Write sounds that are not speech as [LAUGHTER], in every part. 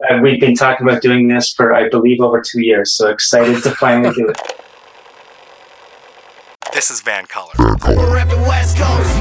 Uh, we've been talking about doing this for, I believe, over two years. So excited to finally do it. This is VANCOLOUR. We're repping West Coast.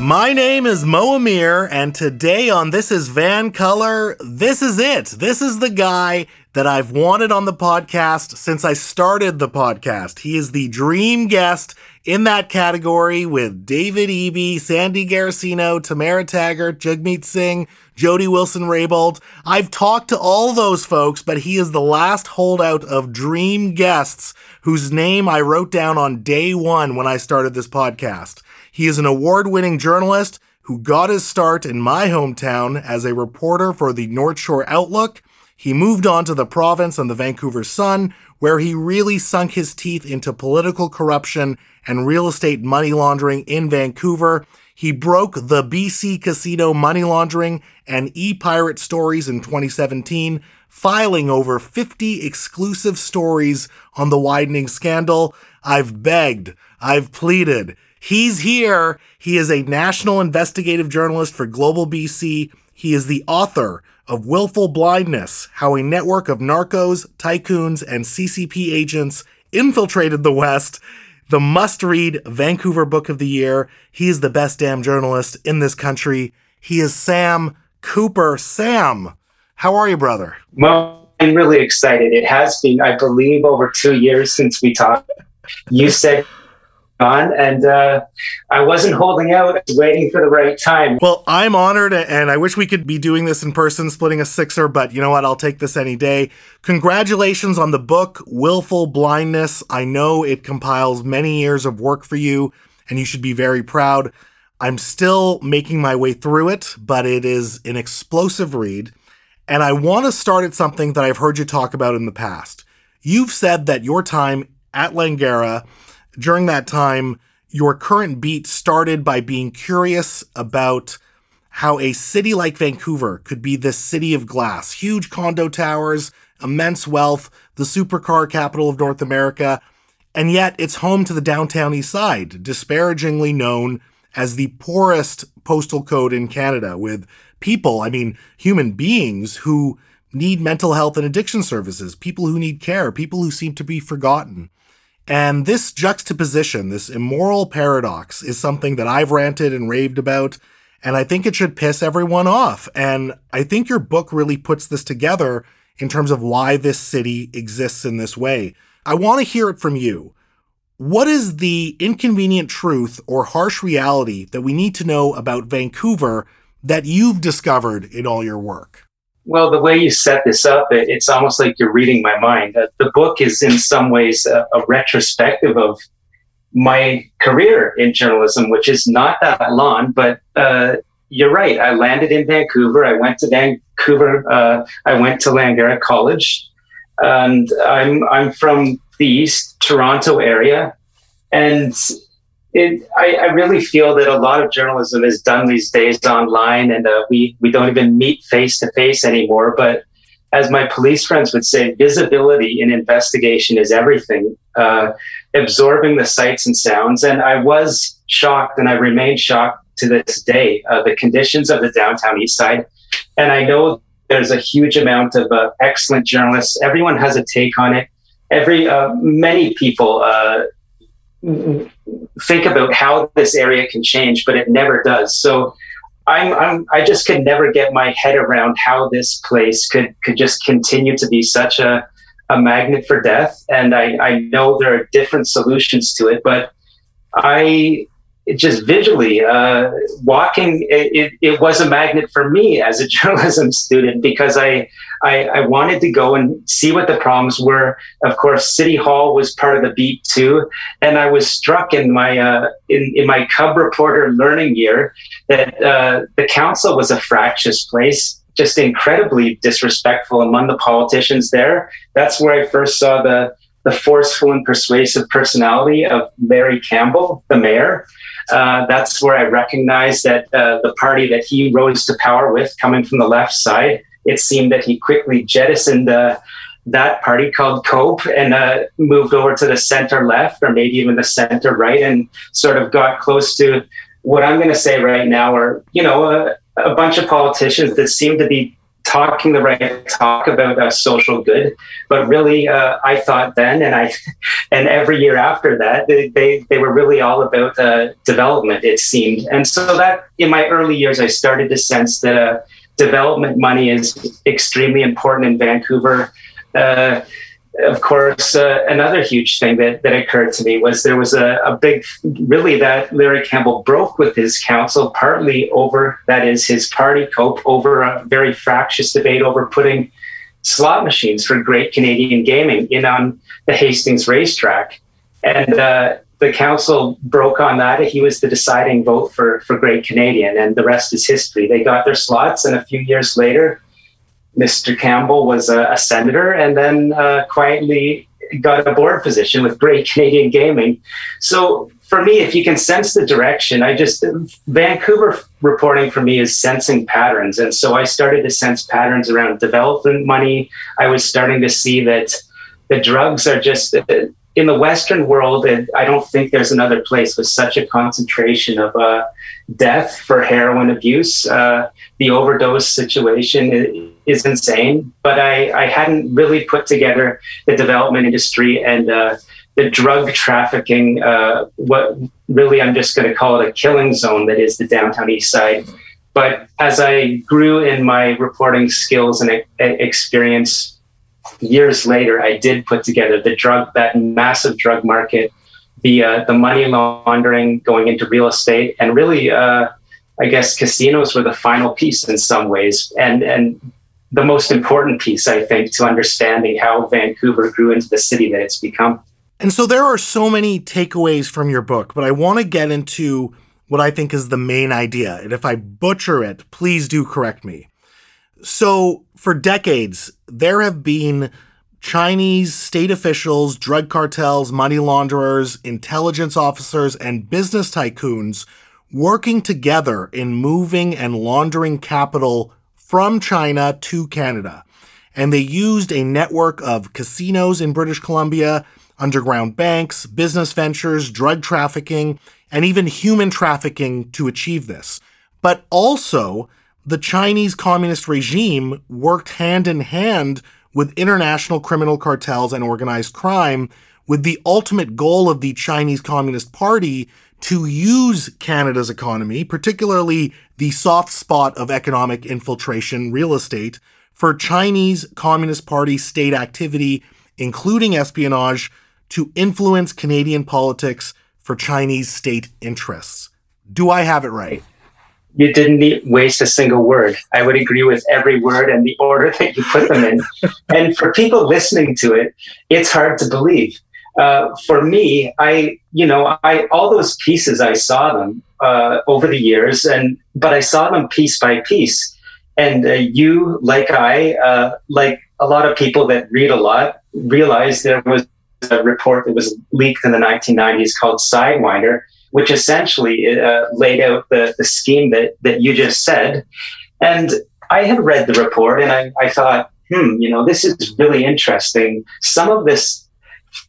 My name is Mo Amir, and today on This is VANCOLOUR, this is it. This is the guy that I've wanted on the podcast since I started the podcast. He is the dream guest in that category with David Eby, Sandy Garossino, Tamara Taggart, Jagmeet Singh, Jody Wilson Raybould. I've talked to all those folks, but he is the last holdout of dream guests whose name I wrote down on day one when I started this podcast. He is an award winning journalist who got his start in my hometown as a reporter for the North Shore Outlook. He moved on to the province and the Vancouver Sun, where he really sunk his teeth into political corruption and real estate money laundering in Vancouver. He broke the BC casino money laundering and e pirate stories in 2017, filing over 50 exclusive stories on the widening scandal. I've begged, I've pleaded. He's here. He is a national investigative journalist for Global BC. He is the author of Wilful Blindness How a Network of Narcos, Tycoons, and CCP Agents Infiltrated the West. The must read Vancouver Book of the Year. He is the best damn journalist in this country. He is Sam Cooper. Sam, how are you, brother? Well, I'm really excited. It has been, I believe, over two years since we talked. You said on, and uh, I wasn't holding out, waiting for the right time. Well, I'm honored, and I wish we could be doing this in person, splitting a sixer, but you know what? I'll take this any day. Congratulations on the book, Wilful Blindness. I know it compiles many years of work for you, and you should be very proud. I'm still making my way through it, but it is an explosive read. And I want to start at something that I've heard you talk about in the past. You've said that your time at Langara during that time, your current beat started by being curious about how a city like Vancouver could be this city of glass, huge condo towers, immense wealth, the supercar capital of North America, and yet it's home to the downtown east side, disparagingly known as the poorest postal code in Canada, with people, I mean, human beings who need mental health and addiction services, people who need care, people who seem to be forgotten. And this juxtaposition, this immoral paradox, is something that I've ranted and raved about, and I think it should piss everyone off. And I think your book really puts this together in terms of why this city exists in this way. I want to hear it from you. What is the inconvenient truth or harsh reality that we need to know about Vancouver that you've discovered in all your work? Well, the way you set this up, it, it's almost like you're reading my mind. Uh, the book is in some ways a, a, retrospective of my career in journalism, which is not that long, but uh, you're right. I landed in Vancouver. I went to Vancouver. Uh, I went to Langara College, and I'm I'm from the East Toronto area, and it, I, I, really feel that a lot of journalism is done these days online, and uh, we we don't even meet face to face anymore. But as my police friends would say, visibility in investigation is everything. Uh, absorbing the sights and sounds, and I was shocked, and I remain shocked to this day. Uh, the conditions of the downtown East Side, and I know there's a huge amount of uh, excellent journalists. Everyone has a take on it. Every uh, many people uh, think about how this area can change, but it never does. So I'm, I'm I just could never get my head around how this place could could just continue to be such a a magnet for death. And I, I know there are different solutions to it, but I just visually uh, walking it, it, was a magnet for me as a [LAUGHS] journalism student because I, I, I wanted to go and see what the problems were. Of course city hall was part of the beat too. And i was struck in my uh, in, in my cub reporter learning year that uh, the council was a fractious place just incredibly disrespectful among the politicians there. That's where i first saw the the forceful and persuasive personality of larry campbell the mayor uh, that's where I recognized that uh, the party that he rose to power with, coming from the left side, it seemed that he quickly jettisoned uh, that party called Cope and uh, moved over to the center left or maybe even the center right and sort of got close to what I'm going to say right now are, you know, a, a bunch of politicians that seem to be talking the right talk about uh, social good, but really, uh, I thought then, and I, [LAUGHS] and every year after that, they they, they were really all about uh, development. It seemed, and so that in my early years, I started to sense that uh, development money is extremely important in Vancouver. Of course, uh, another huge thing that, that occurred to me was there was a, a big, really, that Larry Campbell broke with his council, partly over, that is, his party cope, over a very fractious debate over putting slot machines for great Canadian gaming in on the Hastings racetrack. And uh, the council broke on that. He was the deciding vote for, for Great Canadian, and the rest is history. They got their slots, and a few years later, Mr. Campbell was a, a senator and then uh, quietly got a board position with Great [LAUGHS] Canadian Gaming. So for me, if you can sense the direction, I just Vancouver reporting for me is sensing patterns, and so I started to sense patterns around development money. I was starting to see that the drugs are just in the Western world, and I don't think there's another place with such a concentration of uh, death for heroin abuse. Uh, the overdose situation is insane, but I, I hadn't really put together the development industry and uh, the drug trafficking, uh, what really I'm just going to call it a killing zone that is the downtown east side. But as I grew in my reporting skills and experience years later, I did put together the drug, that massive drug market, the, uh, the money laundering going into real estate, and really, uh, I guess casinos were the final piece in some ways. And, and the most important piece, I think, to understanding how Vancouver grew into the city that it's become. And so there are so many takeaways from your book, but I want to get into what I think is the main idea. And if I butcher it, please do correct me. So, for decades, there have been Chinese state officials, drug cartels, money launderers, intelligence officers, and business tycoons working together in moving and laundering capital from China to Canada. And they used a network of casinos in British Columbia, underground banks, business ventures, drug trafficking, and even human trafficking to achieve this. But also, the Chinese communist regime worked hand in hand with international criminal cartels and organized crime with the ultimate goal of the Chinese Communist Party to use Canada's economy, particularly the soft spot of economic infiltration, real estate, for Chinese Communist Party state activity, including espionage, to influence Canadian politics for Chinese state interests. Do I have it right? You didn't waste a single word. I would agree with every word and the order [LAUGHS] that you put them in. and for people listening to it, it's hard to believe uh, for me, I, you know, I all those pieces I saw them uh, over the years, and but I saw them piece by piece. And uh, you, like I, uh, like a lot of people that read a lot, realized there was a report that was leaked in the 1990s called Sidewinder, which essentially uh, laid out the, the scheme that that you just said. And I had read the report, and I, I thought, hmm, you know, this is really interesting. Some of this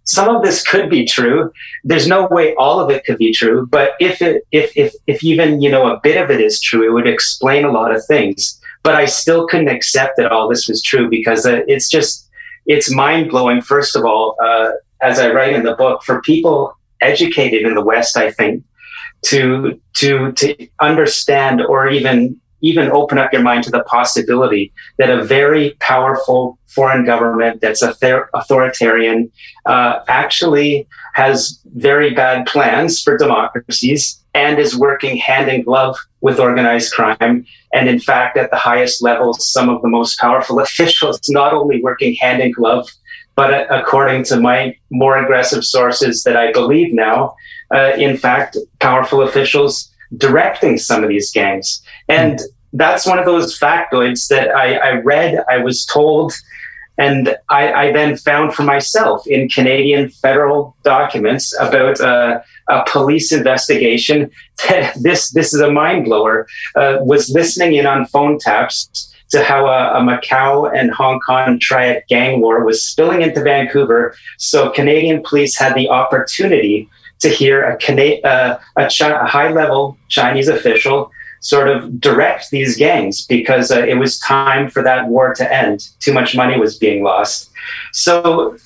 some of this could be true. There's no way all of it could be true, but if it, if, if, if even, you know, a bit of it is true, it would explain a lot of things. But I still couldn't accept that all this was true because uh, it's just, it's mind blowing. First of all, uh, as I write in the book, for people educated in the West, I think to, to, to understand or even even open up your mind to the possibility that a very powerful foreign government that's authoritarian uh, actually has very bad plans for democracies and is working hand in glove with organized crime. And in fact, at the highest levels, some of the most powerful [LAUGHS] officials not only working hand in glove, but uh, according to my more aggressive sources that I believe now, uh, in fact, powerful officials directing some of these gangs. And that's one of those factoids that I, I read, I was told, and I, I, then found for myself in Canadian federal documents about uh, a police investigation that [LAUGHS] this this is a mind blower. Uh, was listening in on phone taps to how a, a, Macau and Hong Kong triad gang war was spilling into Vancouver. So Canadian police had the opportunity to hear a, Cana- uh, a, Chi- a high level Chinese official sort of direct these gangs because uh, it was time for that war to end. Too much money was being lost. So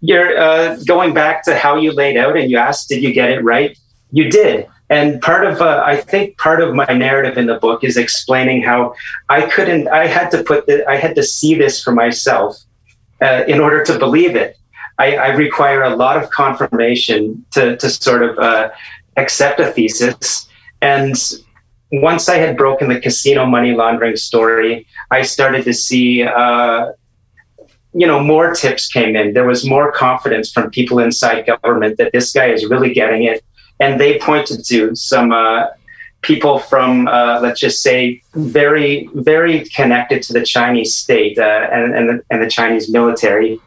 you're uh, going back to how you laid out and you asked, did you get it right? You did. And part of, uh, I think part of my narrative in the book is explaining how I couldn't, I had to put the, I had to see this for myself uh, in order to believe it. I, I, require a lot of confirmation to, to sort of uh, accept a thesis. And once I had broken the casino money laundering story, I started to see, uh, you know, more tips came in. There was more confidence from people inside government that this guy is really getting it. And they pointed to some uh, people from, uh, let's just say, very, very connected to the Chinese state uh, and, and the, and, the, Chinese military.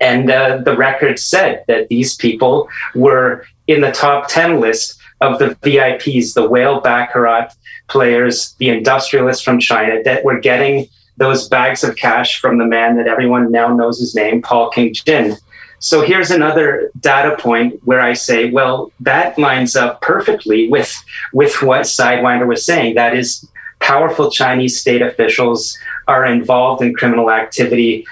And uh, the record said that these people were in the top 10 list of the VIPs, the whale baccarat players, the industrialists from China that were getting those bags of cash from the man that everyone now knows his name, Paul King Jin. So here's another data point where I say, well, that lines up perfectly with, with what Sidewinder was saying. That is, powerful Chinese state officials are involved in criminal activity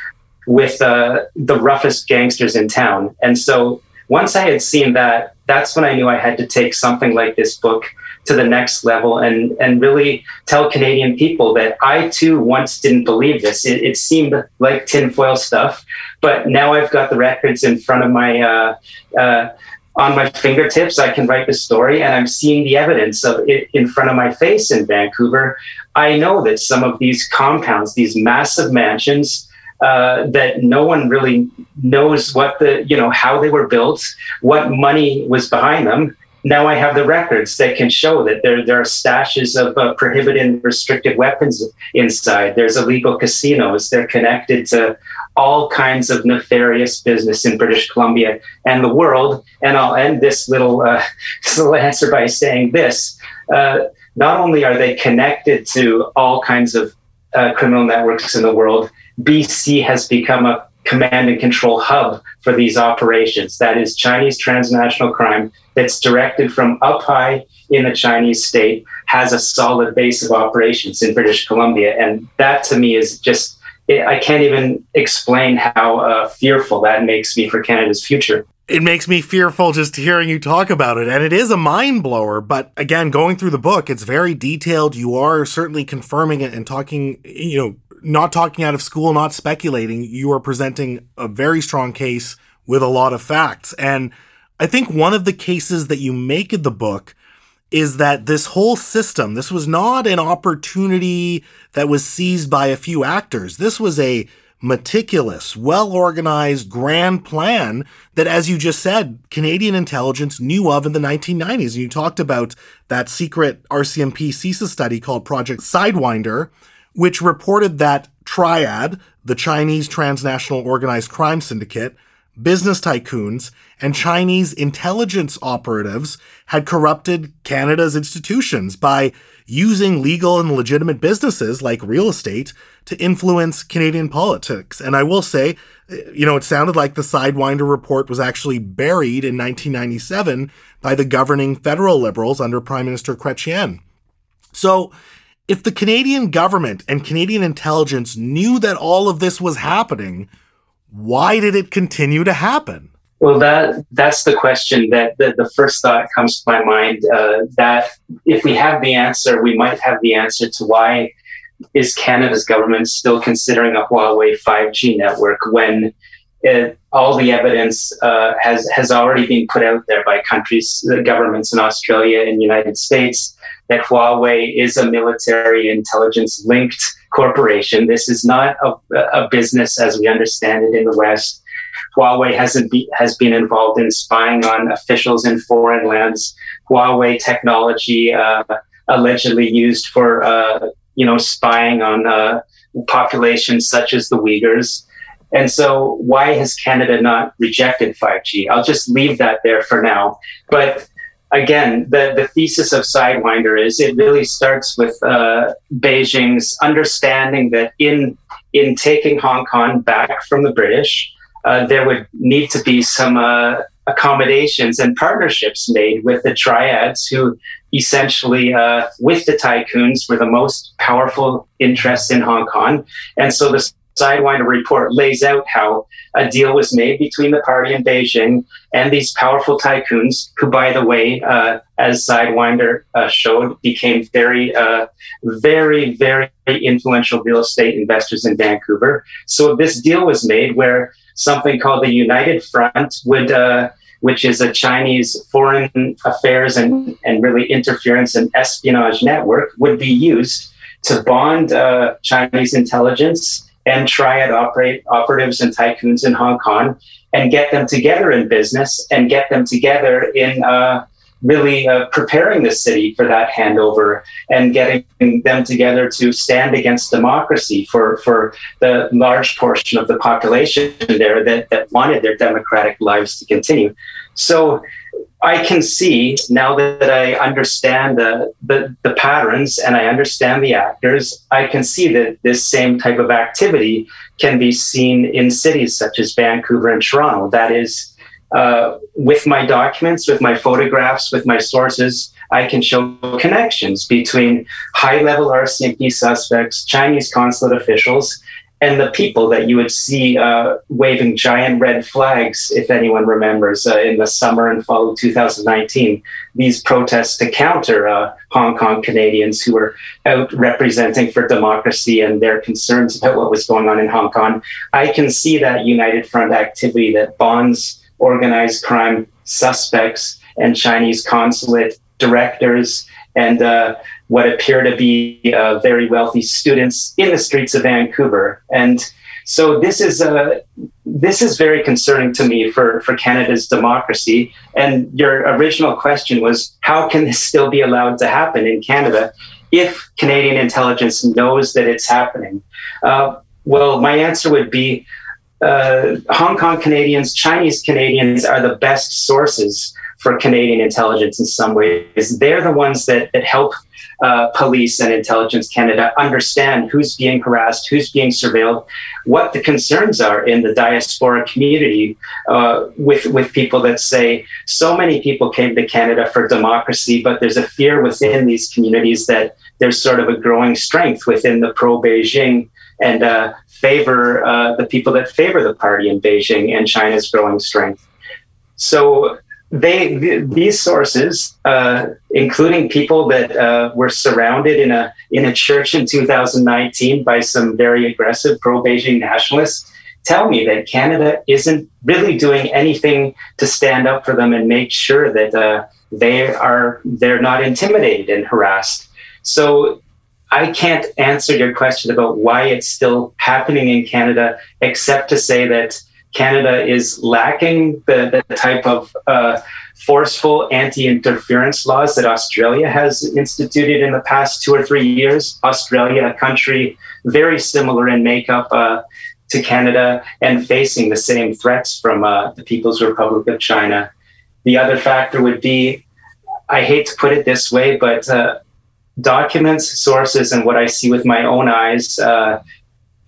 with uh, the roughest gangsters in town. And so once I had seen that, that's when I knew I had to take something like this book to the next level and and really tell Canadian people that I too once didn't believe this. It, it seemed like tinfoil stuff, but now I've got the records in front of my. Uh, uh, on my fingertips, I can write the story, and I'm seeing the evidence of it in front of my face in Vancouver. I know that some of these compounds, these massive mansions, uh, that no one really knows what the you know how they were built, what money was behind them, now I have the records that can show that there, there are stashes of uh, prohibited and restricted weapons inside. There's illegal casinos. They're connected to all kinds of nefarious business in British Columbia and the world. And I'll end this little, uh, [LAUGHS] this little answer by saying this. Uh, not only are they connected to all kinds of uh, criminal networks in the world, BC has become a command and control hub for these operations. That is Chinese transnational crime that's directed from up high in the Chinese state, has a solid base of operations in British Columbia. And that to me is just, I can't even explain how uh, fearful that makes me for Canada's future. It makes me fearful just hearing you talk about it. And it is a mind blower. But again, going through the book, it's very detailed. You are certainly confirming it and talking, you know, not talking out of school, not speculating. You are presenting a very strong case with a lot of facts. And I think one of the cases that you make in the book is that this whole system, this was not an opportunity that was seized by a few actors. This was a meticulous, well organized, grand plan that, as you just said, Canadian intelligence knew of in the 1990s. And you talked about that secret RCMP CSIS study called Project Sidewinder, which reported that Triad, the Chinese transnational organized crime syndicate, business tycoons, and Chinese intelligence operatives had corrupted Canada's institutions by using legal and legitimate businesses like real estate to influence Canadian politics. And I will say, you know, it sounded like the Sidewinder report was actually buried in 1997 by the governing federal liberals under Prime Minister Chrétien. So, if the Canadian government and Canadian intelligence knew that all of this was happening, why did it continue to happen? Well, that that's the question that the, first thought comes to my mind. Uh, that if we have the answer, we might have the answer to why is Canada's government still considering a Huawei 5G network when it, all the evidence uh, has has already been put out there by countries, the governments in Australia and United States that Huawei is a military intelligence linked corporation. This is not a, a business as we understand it in the West. Huawei hasn't be, has been involved in spying on officials in foreign lands. Huawei technology uh, allegedly used for uh, you know spying on uh, populations such as the Uyghurs. And so, why has Canada not rejected 5G? I'll just leave that there for now. But again, the, the thesis of Sidewinder is it really starts with uh, Beijing's understanding that in in taking Hong Kong back from the British, uh, there would need to be some uh, accommodations and partnerships made with the triads who essentially uh, with the tycoons were the most powerful interests in hong kong. And so the sidewinder report lays out how a deal was made between the party in beijing and these powerful tycoons who by the way uh, as sidewinder uh, showed became very uh, very very influential real estate investors in vancouver. So this deal was made where something called the United Front would, uh, which is a Chinese foreign affairs and, and really interference and espionage network, would be used to bond uh, Chinese intelligence and triad operate operatives and tycoons in Hong Kong and get them together in business and get them together in uh, really uh, preparing the city for that handover and getting them together to stand against democracy for, for the large portion of the population there that, that wanted their democratic lives to continue. So I can see now that I understand the, the, the patterns and I understand the actors, I can see that this same type of activity can be seen in cities such as Vancouver and Toronto. That is, uh, with my documents, with my photographs, with my sources, I can show connections between high level RCMP suspects, Chinese consulate officials, and the people that you would see uh, waving giant red flags, if anyone remembers, uh, in the summer and fall of 2019. These protests to counter uh, Hong Kong Canadians who were out representing for democracy and their concerns about what was going on in Hong Kong. I can see that United Front activity that bonds organized crime suspects and Chinese consulate directors and uh, what appear to be uh, very wealthy students in the streets of Vancouver. And so this is uh, this is very concerning to me for, for Canada's democracy. And your original question was, how can this still be allowed to happen in Canada if Canadian intelligence knows that it's happening? Uh, well, my answer would be uh, Hong Kong Canadians, Chinese Canadians are the best sources for Canadian intelligence in some ways. They're the ones that, that help uh, police and intelligence Canada understand who's being harassed, who's being surveilled, what the concerns are in the diaspora community uh, with, with people that say so many people came to Canada for democracy, but there's a fear within these communities that there's sort of a growing strength within the pro Beijing and uh, favor uh, the people that favor the party in Beijing and China's growing strength. So they th- these sources, uh, including people that uh, were surrounded in a in a church in 2019 by some very aggressive pro-Beijing nationalists, tell me that Canada isn't really doing anything to stand up for them and make sure that uh, they are they're not intimidated and harassed. So I can't answer your question about why it's still happening in Canada, except to say that Canada is lacking the, the type of uh, forceful anti interference laws that Australia has instituted in the past two or three years. Australia, a country very similar in makeup uh, to Canada and facing the same threats from uh, the People's Republic of China. The other factor would be I hate to put it this way, but uh, documents, sources, and what I see with my own eyes, uh,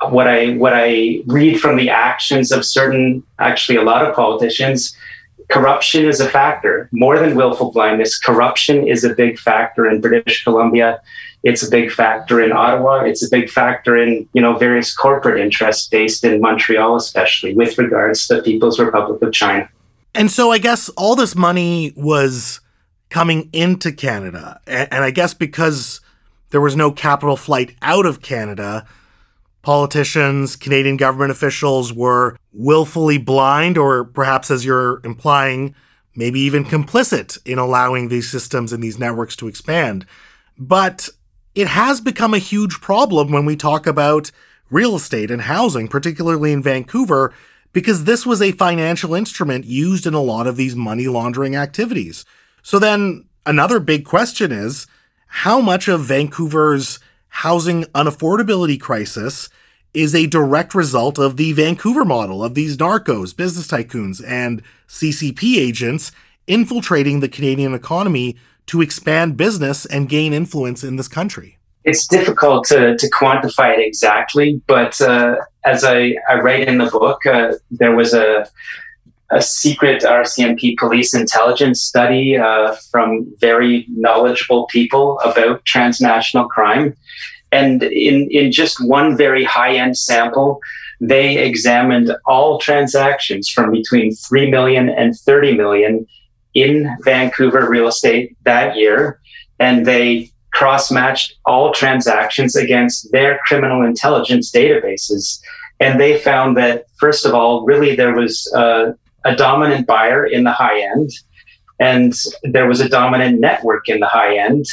what I what I read from the actions of certain, actually a lot of politicians, corruption is a factor more than willful blindness. Corruption is a big factor in British Columbia. It's a big factor in Ottawa. It's a big factor in you know various corporate interests based in Montreal, especially with regards to the People's Republic of China. And so I guess all this money was coming into Canada. And, and I guess because there was no capital flight out of Canada, politicians, Canadian government officials were willfully blind, or perhaps as you're implying, maybe even complicit in allowing these systems and these networks to expand. But it has become a huge problem when we talk about real estate and housing, particularly in Vancouver, because this was a financial instrument used in a lot of these money laundering activities. So then another big question is how much of Vancouver's housing unaffordability crisis is a direct result of the Vancouver model of these narcos, business tycoons, and CCP agents infiltrating the Canadian economy to expand business and gain influence in this country? It's difficult to, to quantify it exactly, but uh, as I, I write in the book, uh, there was a, a secret RCMP police intelligence study uh, from very knowledgeable people about transnational crime. And in, in just one very high end sample, they examined all transactions from between 3 million and 30 million in Vancouver real estate that year. And they cross matched all transactions against their criminal intelligence databases. And they found that, first of all, really there was uh, a dominant buyer in the high end, and there was a dominant network in the high end,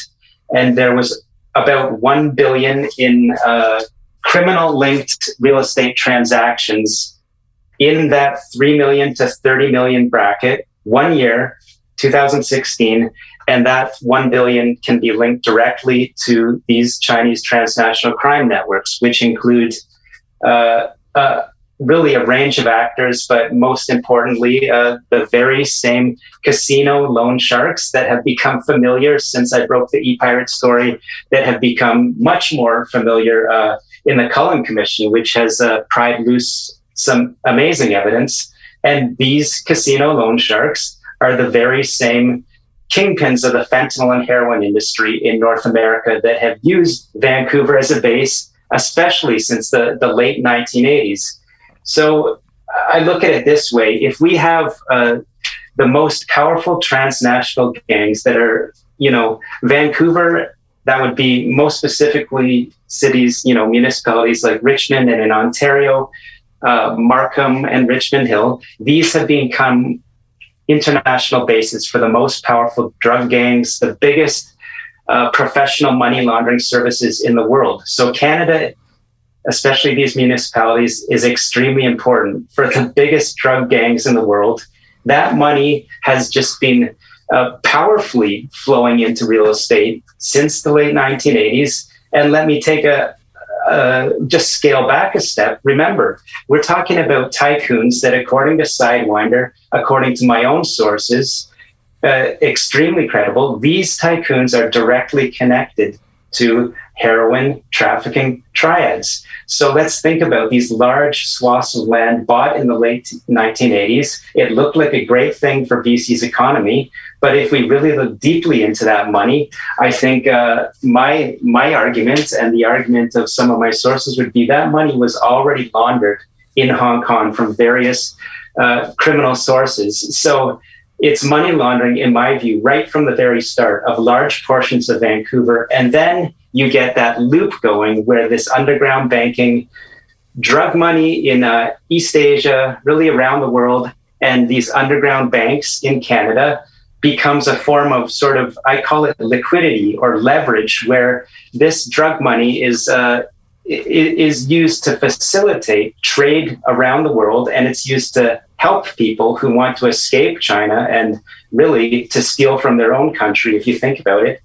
and there was about 1 billion in uh, criminal linked real estate transactions in that 3 million to 30 million bracket one year 2016 and that 1 billion can be linked directly to these chinese transnational crime networks which include uh, uh, really a range of actors but most importantly uh, the very same casino loan sharks that have become familiar since i broke the e-pirate story that have become much more familiar uh, in the Cullen Commission, which has uh, pried loose some amazing evidence. And these casino loan sharks are the very same kingpins of the fentanyl and heroin industry in North America that have used Vancouver as a base, especially since the, the late 1980s. So I look at it this way if we have uh, the most powerful transnational gangs that are, you know, Vancouver that would be most specifically cities, you know, municipalities like Richmond and in Ontario, uh, Markham and Richmond Hill. These have become international bases for the most powerful drug gangs, the biggest uh, professional money laundering services in the world. So Canada, especially these municipalities, is extremely important for the biggest drug gangs in the world. That money has just been uh, powerfully flowing into real estate since the late 1980s. And let me take a uh, just scale back a step. Remember, we're talking about tycoons that, according to Sidewinder, according to my own sources, uh, extremely credible. These tycoons are directly connected to heroin trafficking triads. So let's think about these large swaths of land bought in the late 1980s. It looked like a great thing for BC's economy. But if we really look deeply into that money, I think uh, my my argument and the argument of some of my sources would be that money was already laundered in Hong Kong from various uh, criminal sources. So it's money laundering, in my view, right from the very start of large portions of Vancouver. And then you get that loop going where this underground banking, drug money in uh, East Asia, really around the world, and these underground banks in Canada becomes a form of sort of, I call it liquidity or leverage, where this drug money is. Uh, is used to facilitate trade around the world and it's used to help people who want to escape China and really to steal from their own country, if you think about it,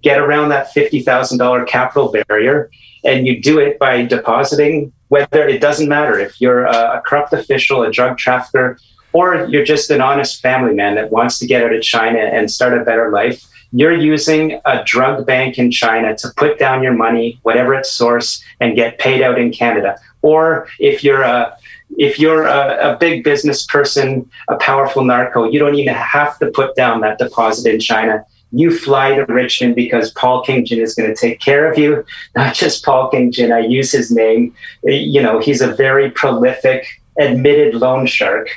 get around that $50,000 capital barrier. And you do it by depositing, whether it doesn't matter if you're a, corrupt official, a drug trafficker, or you're just an honest family man that wants to get out of China and start a better life. You're using a drug bank in China to put down your money, whatever its source, and get paid out in Canada. Or if you're a if you're a, a, big business person, a powerful narco, you don't even have to put down that deposit in China. You fly to Richmond because Paul King Jin is going to take care of you. [LAUGHS] Not just Paul King Jin, I use his name. You know, he's a very prolific, admitted loan shark.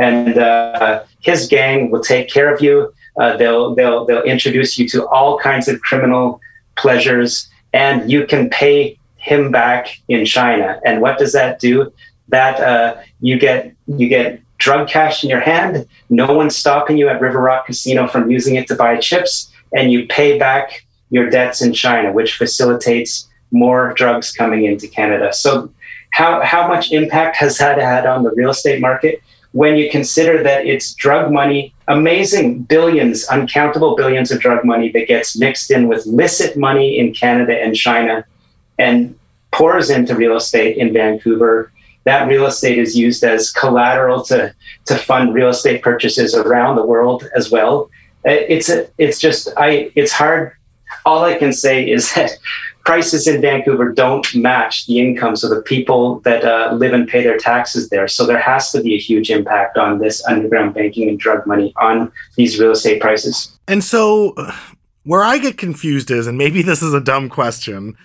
And uh, his gang will take care of you. Uh, they'll, they'll, they'll introduce you to all kinds of criminal pleasures, and you can pay him back in China. And what does that do? That uh, you get you get drug cash in your hand. No one's stopping you at River Rock Casino from using it to buy chips, and you pay back your debts in China, which facilitates more drugs coming into Canada. So, how how much impact has that had on the real estate market? When you consider that it's drug money, amazing billions, uncountable billions of drug money that gets mixed in with licit money in Canada and China and pours into real estate in Vancouver that real estate is used as collateral to to fund real estate purchases around the world as well. Uh, it's a, it's just I it's hard. All I can say is [LAUGHS] that prices in Vancouver don't match the incomes of the people that uh, live and pay their taxes there. So there has to be a huge impact on this underground banking and drug money on these real estate prices. And so, where I get confused is, and maybe this is a dumb question,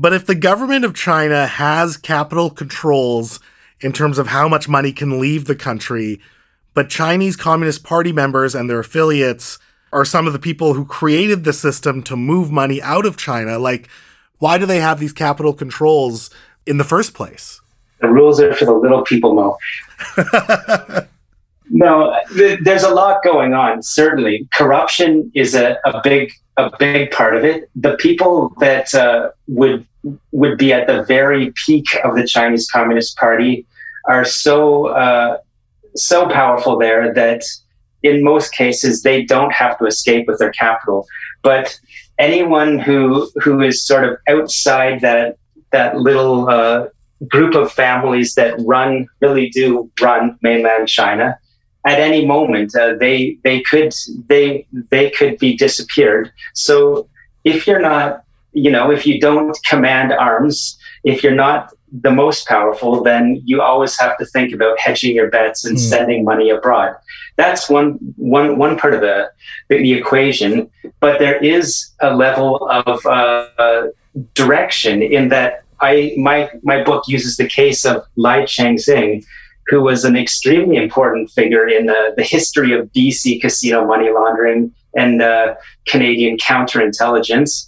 but if the government of China has capital controls in terms of how much money can leave the country, but Chinese Communist Party members and their affiliates are some of the people who created the system to move money out of China, like, why do they have these capital controls in the first place? The rules are for the little people, Mo. [LAUGHS] no, th- there's a lot going on. Certainly, corruption is a, a big a big part of it. The people that uh, would would be at the very peak of the Chinese Communist Party are so uh, so powerful there that in most cases they don't have to escape with their capital. But anyone who who is sort of outside that that little uh, group of families that run really do run mainland China. At any moment, uh, they they could they they could be disappeared. So if you're not, you know, if you don't command arms, if you're not the most powerful, then you always have to think about hedging your bets and mm. sending money abroad. That's one one one part of the the equation. But there is a level of uh, direction in that I my my book uses the case of Lai Chang-xing, who was an extremely important figure in the, the history of BC casino money laundering and uh, Canadian counterintelligence.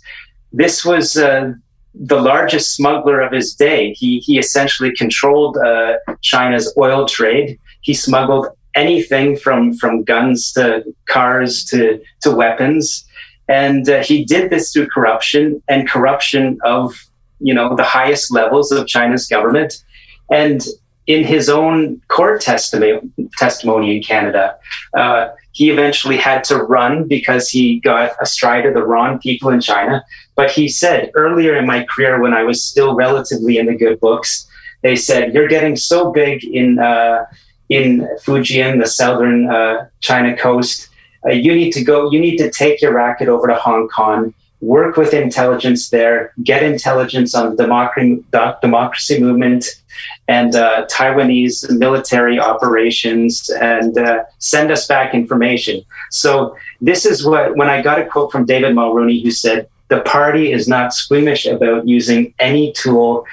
This was uh, the largest smuggler of his day. He, he essentially controlled uh, China's oil trade. He smuggled anything from, from guns to cars to, to weapons. And uh, he did this through corruption and corruption of, you know, the highest levels of China's government. And in his own court testimony, testimony in Canada, uh, he eventually had to run because he got astride of the wrong people in China. But he said earlier in my career, when I was still relatively in the good books, they said, You're getting so big in, uh, in Fujian, the southern uh, China coast. Uh, you need to go, you need to take your racket over to Hong Kong, work with intelligence there, get intelligence on the democracy, democracy movement and uh, Taiwanese military operations and uh, send us back information. So this is what, when I got a quote from David Mulroney who said, the party is not squeamish about using any tool.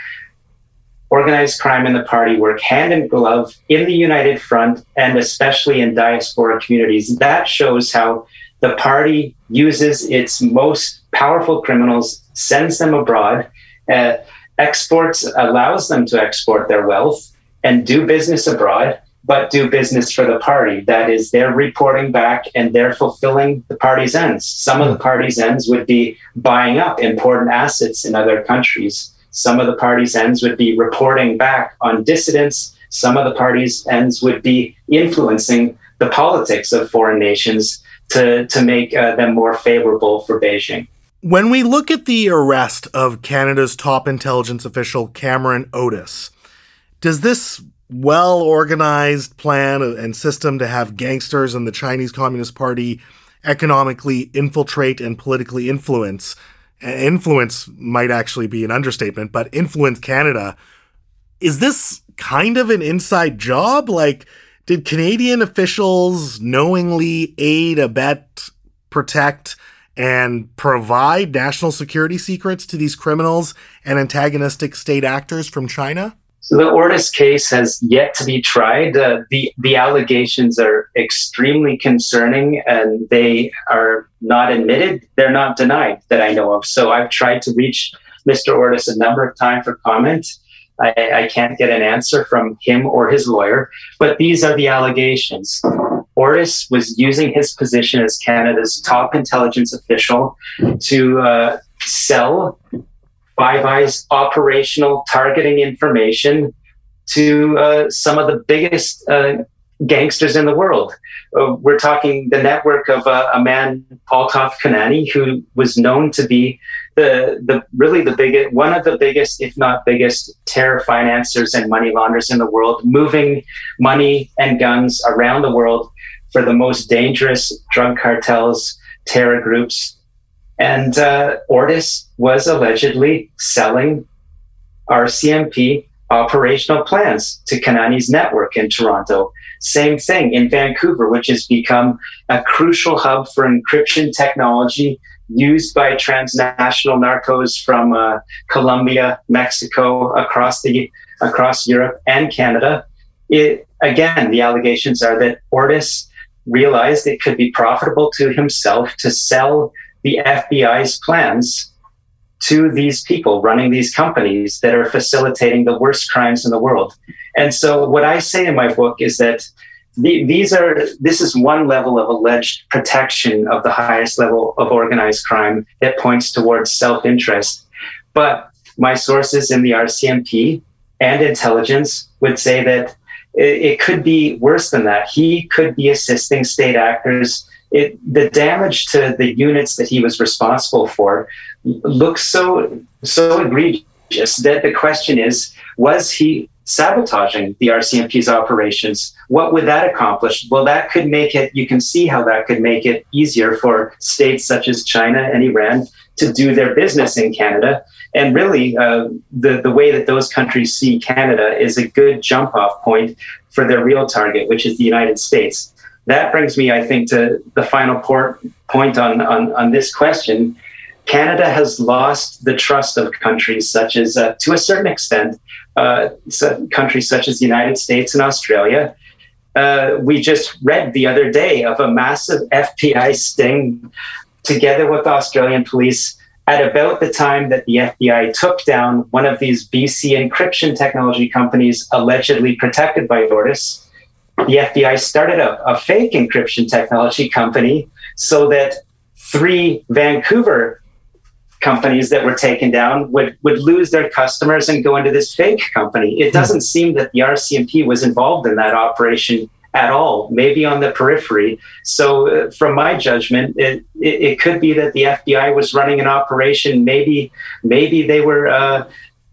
Organized crime and the party work hand in glove in the United Front and especially in diaspora communities. That shows how the party uses its most powerful criminals, sends them abroad. Uh, exports allows them to export their wealth and do business abroad, but do business for the party. That is, they're reporting back and they're fulfilling the party's ends. Some of the party's ends would be buying up important assets in other countries. Some of the party's ends would be reporting back on dissidents. Some of the party's ends would be influencing the politics of foreign nations to, to make uh, them more favorable for Beijing. When we look at the arrest of Canada's top intelligence official, Cameron Ortis, does this well organized plan and system to have gangsters and the Chinese Communist Party economically infiltrate and politically influence, influence might actually be an understatement, but influence Canada, is this kind of an inside job? Like, did Canadian officials knowingly aid, abet, protect? and provide national security secrets to these criminals and antagonistic state actors from China? So the Ortis case has yet to be tried. Uh, the the allegations are extremely concerning, and they are not admitted. They're not denied that I know of. So I've tried to reach Mr. Ortis a number of times for comment. I, I can't get an answer from him or his lawyer, but these are the allegations. Ortis was using his position as Canada's top intelligence official to uh, sell Five Eyes operational targeting information to uh, some of the biggest uh, gangsters in the world. Uh, we're talking the network of uh, a man, Altaf Khanani, who was known to be the the really the biggest one of the biggest, if not biggest, terror financiers and money launderers in the world, moving money and guns around the world for the most dangerous drug cartels, terror groups, and uh, Ortis was allegedly selling RCMP operational plans to Khanani's network in Toronto. Same thing in Vancouver, which has become a crucial hub for encryption technology used by transnational narcos from uh, Colombia, Mexico, across the across Europe and Canada. It, again, the allegations are that Ortis realized it could be profitable to himself to sell the FBI's plans to these people running these companies that are facilitating the worst crimes in the world. And so, what I say in my book is that the, these are this is one level of alleged protection of the highest level of organized crime that points towards self-interest. But my sources in the RCMP and intelligence would say that it, it could be worse than that. He could be assisting state actors it, the damage to the units that he was responsible for looks so so egregious that the question is was he sabotaging the RCMP's operations? What would that accomplish? Well that could make it you can see how that could make it easier for states such as China and Iran to do their business in Canada. And really uh, the the way that those countries see Canada is a good jump off point for their real target which is the United States that brings me, I think, to the final port, point on, on, on this question. Canada has lost the trust of countries such as, uh, to a certain extent, uh, countries such as the United States and Australia. Uh, we just read the other day of a massive FBI sting together with Australian police at about the time that the FBI took down one of these BC encryption technology companies allegedly protected by Ortis the FBI started a, a fake encryption technology company so that three Vancouver companies that were taken down would, would lose their customers and go into this fake company. It hmm. doesn't seem that the RCMP was involved in that operation at all, maybe on the periphery. So, uh, from my judgment, it, it, it, could be that the FBI was running an operation. Maybe, maybe they were uh,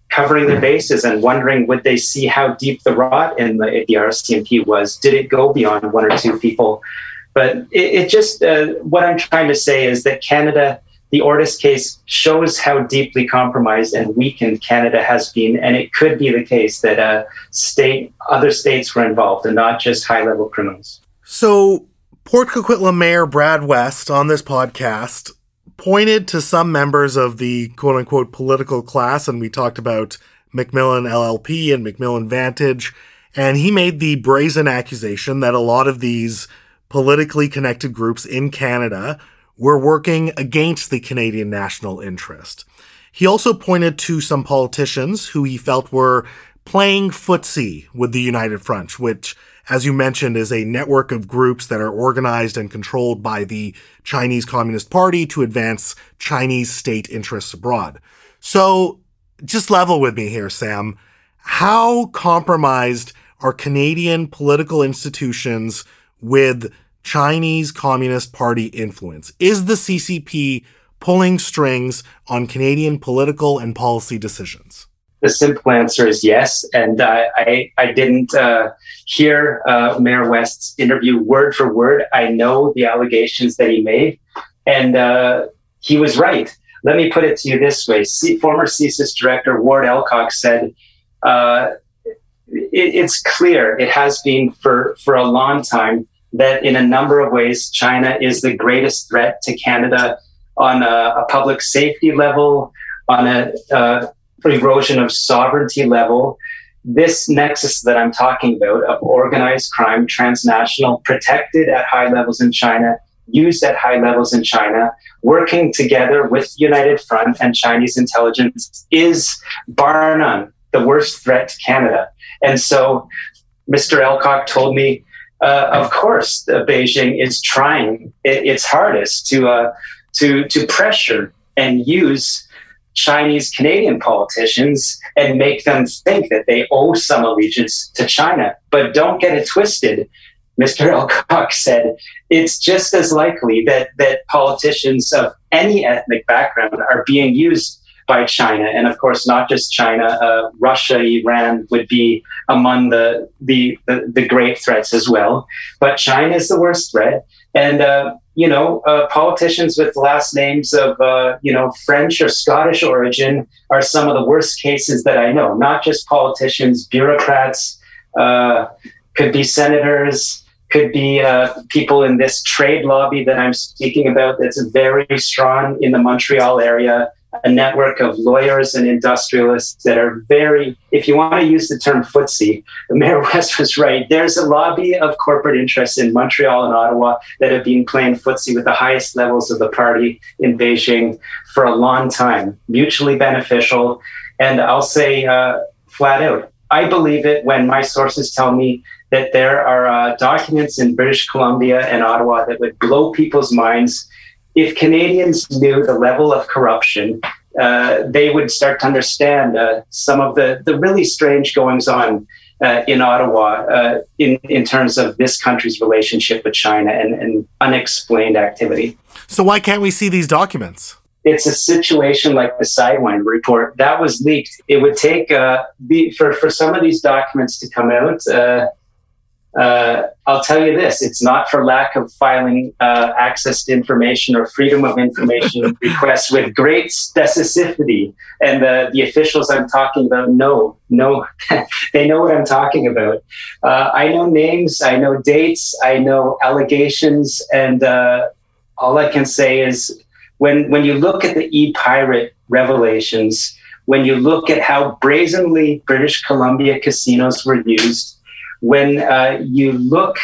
covering their bases and wondering would they see how deep the rot in the, the RCMP was? Did it go beyond one or two people? But it, it just, uh, what I'm trying to say is that Canada, the Ortis case shows how deeply compromised and weakened Canada has been. And it could be the case that uh, state, other states were involved and not just high level criminals. So, Port Coquitlam Mayor Brad West on this podcast pointed to some members of the quote unquote political class, and we talked about McMillan LLP and McMillan Vantage, and he made the brazen accusation that a lot of these politically connected groups in Canada were working against the Canadian national interest. He also pointed to some politicians who he felt were playing footsie with the United Front, which as you mentioned, is a network of groups that are organized and controlled by the Chinese Communist Party to advance Chinese state interests abroad. So just level with me here, Sam. How compromised are Canadian political institutions with Chinese Communist Party influence? Is the CCP pulling strings on Canadian political and policy decisions? The simple answer is yes. And uh, I, I didn't uh, hear uh, Mayor West's interview word for word. I know the allegations that he made, and uh, he was right. Let me put it to you this way: C- former CSIS director Ward Elcock said, uh, it, "It's clear it has been for for a long time that in a number of ways China is the greatest threat to Canada on a, a public safety level, on a erosion of sovereignty level, this nexus that I'm talking about of organized crime, transnational, protected at high levels in China, used at high levels in China, working together with United Front and Chinese intelligence is bar none the worst threat to Canada. And so Mr. Elcock told me, uh, of course, uh, Beijing is trying its hardest to uh, to to pressure and use Chinese Canadian politicians and make them think that they owe some allegiance to China. But don't get it twisted. Mr. [LAUGHS] Elcock said, it's just as likely that, that politicians of any ethnic background are being used by China. And of course, not just China, uh, Russia, Iran would be among the, the, the, the, great threats as well. But China is the worst threat. And, uh, you know, uh, politicians with last names of, uh, you know, French or Scottish origin are some of the worst cases that I know, not just politicians, bureaucrats, uh, could be senators, could be uh, people in this trade lobby that I'm speaking about that's very strong in the Montreal area, a network of lawyers and industrialists that are very, if you want to use the term footsie, [LAUGHS] Mayor West was right. There's a lobby of corporate interests in Montreal and Ottawa that have been playing footsie with the highest levels of the party in Beijing for a long time, mutually beneficial. And I'll say uh, flat out, I believe it when my sources tell me that there are uh, documents in British Columbia and Ottawa that would blow people's minds. If Canadians knew the level of corruption, uh, they would start to understand uh, some of the, the really strange goings on uh, in Ottawa uh, in, in terms of this country's relationship with China and, and unexplained activity. So, why can't we see these documents? it's a situation like the Sidewinder report that was leaked. It would take uh, the, for for some of these documents to come out. Uh, I'll tell you this: it's not for lack of filing uh, access to information or freedom of information [LAUGHS] requests with great specificity. And the the officials I'm talking about know know [LAUGHS] they know what I'm talking about. Uh, I know names, I know dates, I know allegations, and uh, all I can say is when when you look at the e-pirate revelations, when you look at how brazenly British Columbia casinos were used, when uh, you look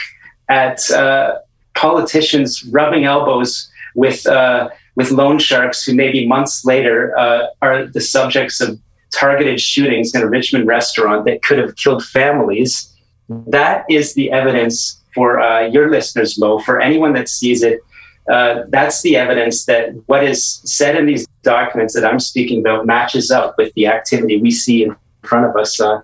at uh, politicians rubbing elbows with uh, with loan sharks who maybe months later uh, are the subjects of targeted shootings in a Richmond restaurant that could have killed families, that is the evidence for uh, your listeners, Mo, for anyone that sees it uh, that's the evidence that what is said in these documents that I'm speaking about matches up with the activity we see in front of us uh,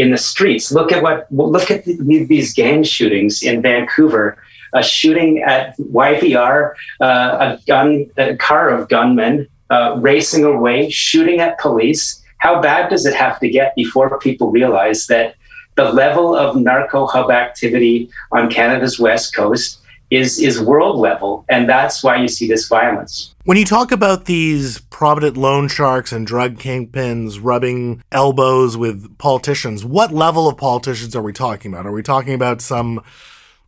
in the streets. Look at what look at the, these gang shootings in Vancouver. A shooting at YVR, uh, a gun, a car of gunmen uh, racing away, shooting at police. How bad does it have to get before people realize that the level of narco hub activity on Canada's west coast is is world level, and that's why you see this violence. When you talk about these prominent loan sharks and drug kingpins rubbing elbows with politicians, what level of politicians are we talking about? Are we talking about some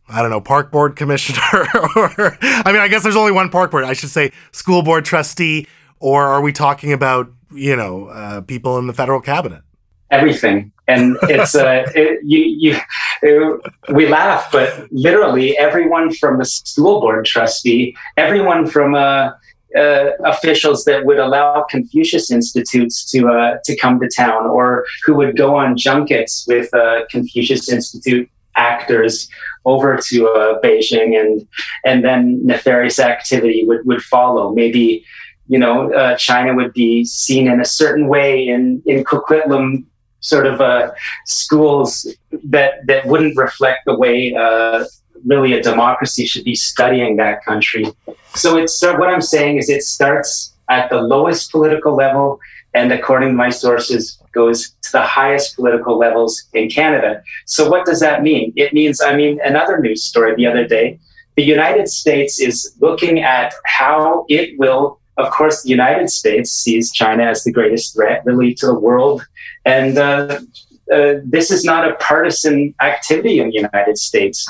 I don't know, park board commissioner, [LAUGHS] or I mean, I guess there's only one park board. I should say school board trustee, or are we talking about you know uh, people in the federal cabinet? Everything, and it's uh, [LAUGHS] it, you you we laugh, but literally everyone from the school board trustee, everyone from uh, uh, officials that would allow Confucius Institutes to uh, to come to town, or who would go on junkets with uh, Confucius Institute actors over to uh, Beijing, and and then nefarious activity would would follow. Maybe you know uh, China would be seen in a certain way in in Coquitlam sort of schools that that wouldn't reflect the way really a democracy should be studying that country. So it's uh, what I'm saying is it starts at the lowest political level, and according to my sources, goes to the highest political levels in Canada. So what does that mean? It means I mean another news story the other day. The United States is looking at how it will of course, the United States sees China as the greatest threat, really, to the world. And uh, uh, this is not a partisan activity in the United States.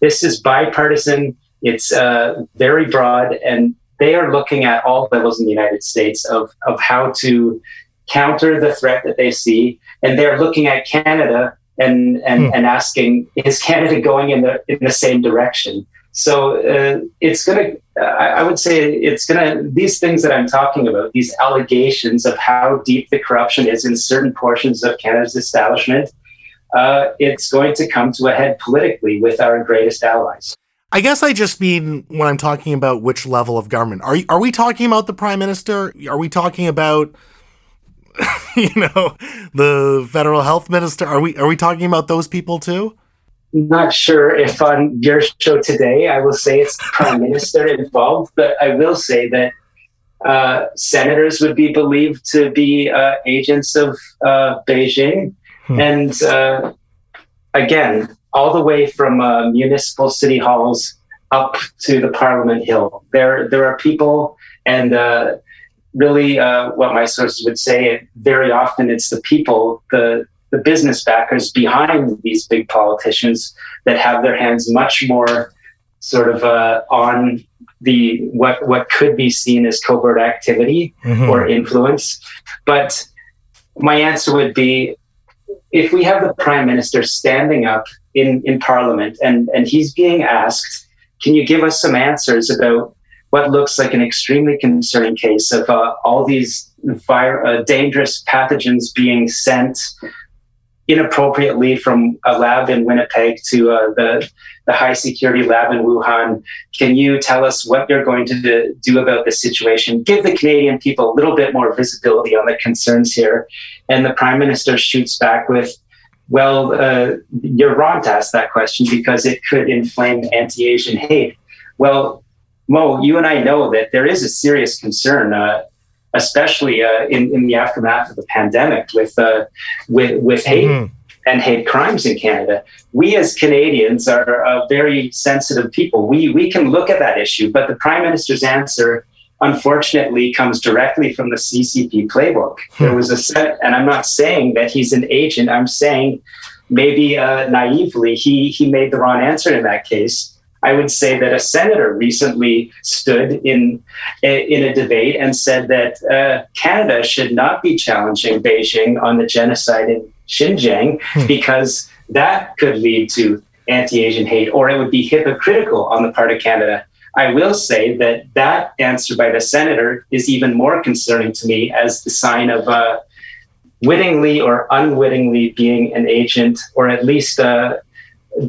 This is bipartisan. It's uh, very broad, and they are looking at all levels in the United States of, of how to counter the threat that they see. And they're looking at Canada and, and, hmm. and asking, is Canada going in the, in the same direction? So uh, it's going to, I would say it's going to, these things that I'm talking about, these allegations of how deep the corruption is in certain portions of Canada's establishment, uh, it's going to come to a head politically with our greatest allies. I guess I just mean when I'm talking about which level of government. Are, are we talking about the prime minister? Are we talking about, [LAUGHS] you know, the federal health minister? Are we, are we talking about those people too? not sure if on your show today I will say it's the prime [LAUGHS] minister involved, but I will say that uh, senators would be believed to be uh, agents of uh, Beijing. Hmm. And uh, again, all the way from uh, municipal city halls up to the Parliament Hill, there, there are people, and uh, really what my sources would say, very often it's the people, the, the business backers behind these big politicians that have their hands much more sort of on the what what could be seen as covert activity mm-hmm. or influence. But my answer would be if we have the prime minister standing up in, in parliament and, and he's being asked, can you give us some answers about what looks like an extremely concerning case of uh, all these fire, uh, dangerous pathogens being sent inappropriately from a lab in Winnipeg to uh, the, the high security lab in Wuhan. Can you tell us what you're going to do about this situation? Give the Canadian people a little bit more visibility on the concerns here. And the Prime Minister shoots back with, well, uh, you're wrong to ask that question because it could inflame anti Asian hate. Well, Mo, you and I know that there is a serious concern. Uh, especially uh, in, in the aftermath of the pandemic with uh, with, with hate mm-hmm. and hate crimes in Canada. We as Canadians are a very sensitive people. We we can look at that issue, but the Prime Minister's answer. Unfortunately, comes directly from the CCP playbook. Hmm. There was a set, and I'm not saying that he's an agent. I'm saying maybe uh, naively he he made the wrong answer in that case I would say that a senator recently stood in in a debate and said that uh, Canada should not be challenging Beijing on the genocide in Xinjiang hmm. because that could lead to anti-Asian hate, or it would be hypocritical on the part of Canada. I will say that that answer by the senator is even more concerning to me as the sign of uh, wittingly or unwittingly being an agent, or at least uh,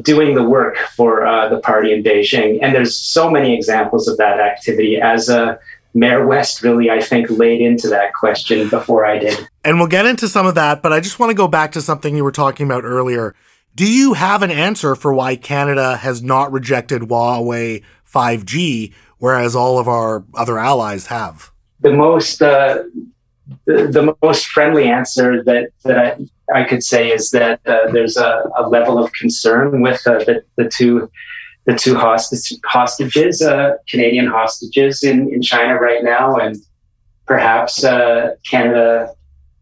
doing the work for uh, the party in Beijing. And there's so many examples of that activity as uh, Mayor West really, I think, laid into that question before I did. And we'll get into some of that, but I just want to go back to something you were talking about earlier. Do you have an answer for why Canada has not rejected Huawei 5G, whereas all of our other allies have? The most uh, the, the most friendly answer that that I, I could say is that uh, there's a, a, level of concern with uh, the, the two the two hostage, hostages, uh, Canadian hostages in, in China right now, and perhaps uh, Canada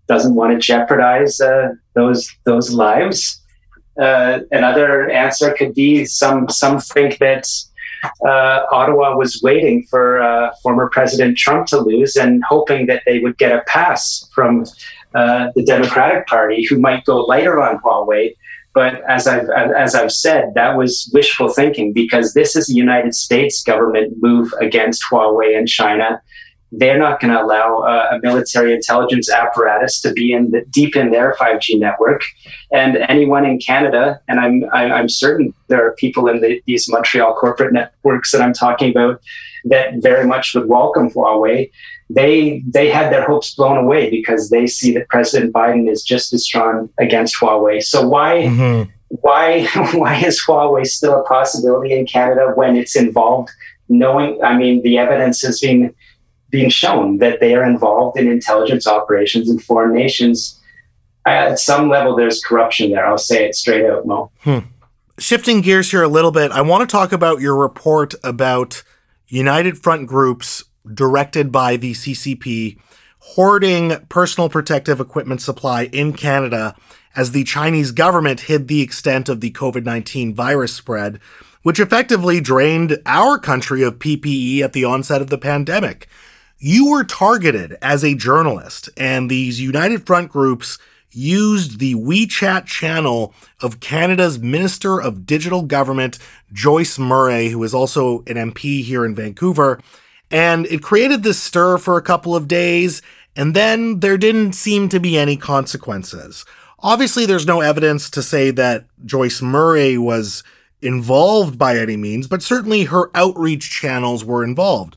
doesn't want to jeopardize uh, those those lives. Uh, another answer could be some some think that uh, Ottawa was waiting for uh, former President Trump to lose and hoping that they would get a pass from uh, the Democratic Party, who might go lighter on Huawei. But as I've as I've said, that was wishful thinking because this is a United States government move against Huawei and China. They're not going to allow uh, a military intelligence apparatus to be in the, deep in their 5G network. And anyone in Canada, and I'm I'm certain there are people in the, these Montreal corporate networks that I'm talking about that very much would welcome Huawei they they had their hopes blown away because they see that President Biden is just as strong against Huawei. So why mm-hmm. why [LAUGHS] why is Huawei still a possibility in Canada when it's involved? Knowing, I mean, the evidence has been being shown that they are involved in intelligence operations in foreign nations. At some level, there's corruption there. I'll say it straight out, Mo. Hmm. Shifting gears here a little bit, I want to talk about your report about United Front groups directed by the CCP hoarding personal protective equipment supply in Canada as the Chinese government hid the extent of the COVID 19 virus spread, which effectively drained our country of PPE at the onset of the pandemic. You were targeted as a journalist, and these United Front groups used the WeChat channel of Canada's Minister of Digital Government, Joyce Murray, who is also an MP here in Vancouver, and it created this stir for a couple of days, and then there didn't seem to be any consequences. Obviously, there's no evidence to say that Joyce Murray was involved by any means, but certainly her outreach channels were involved.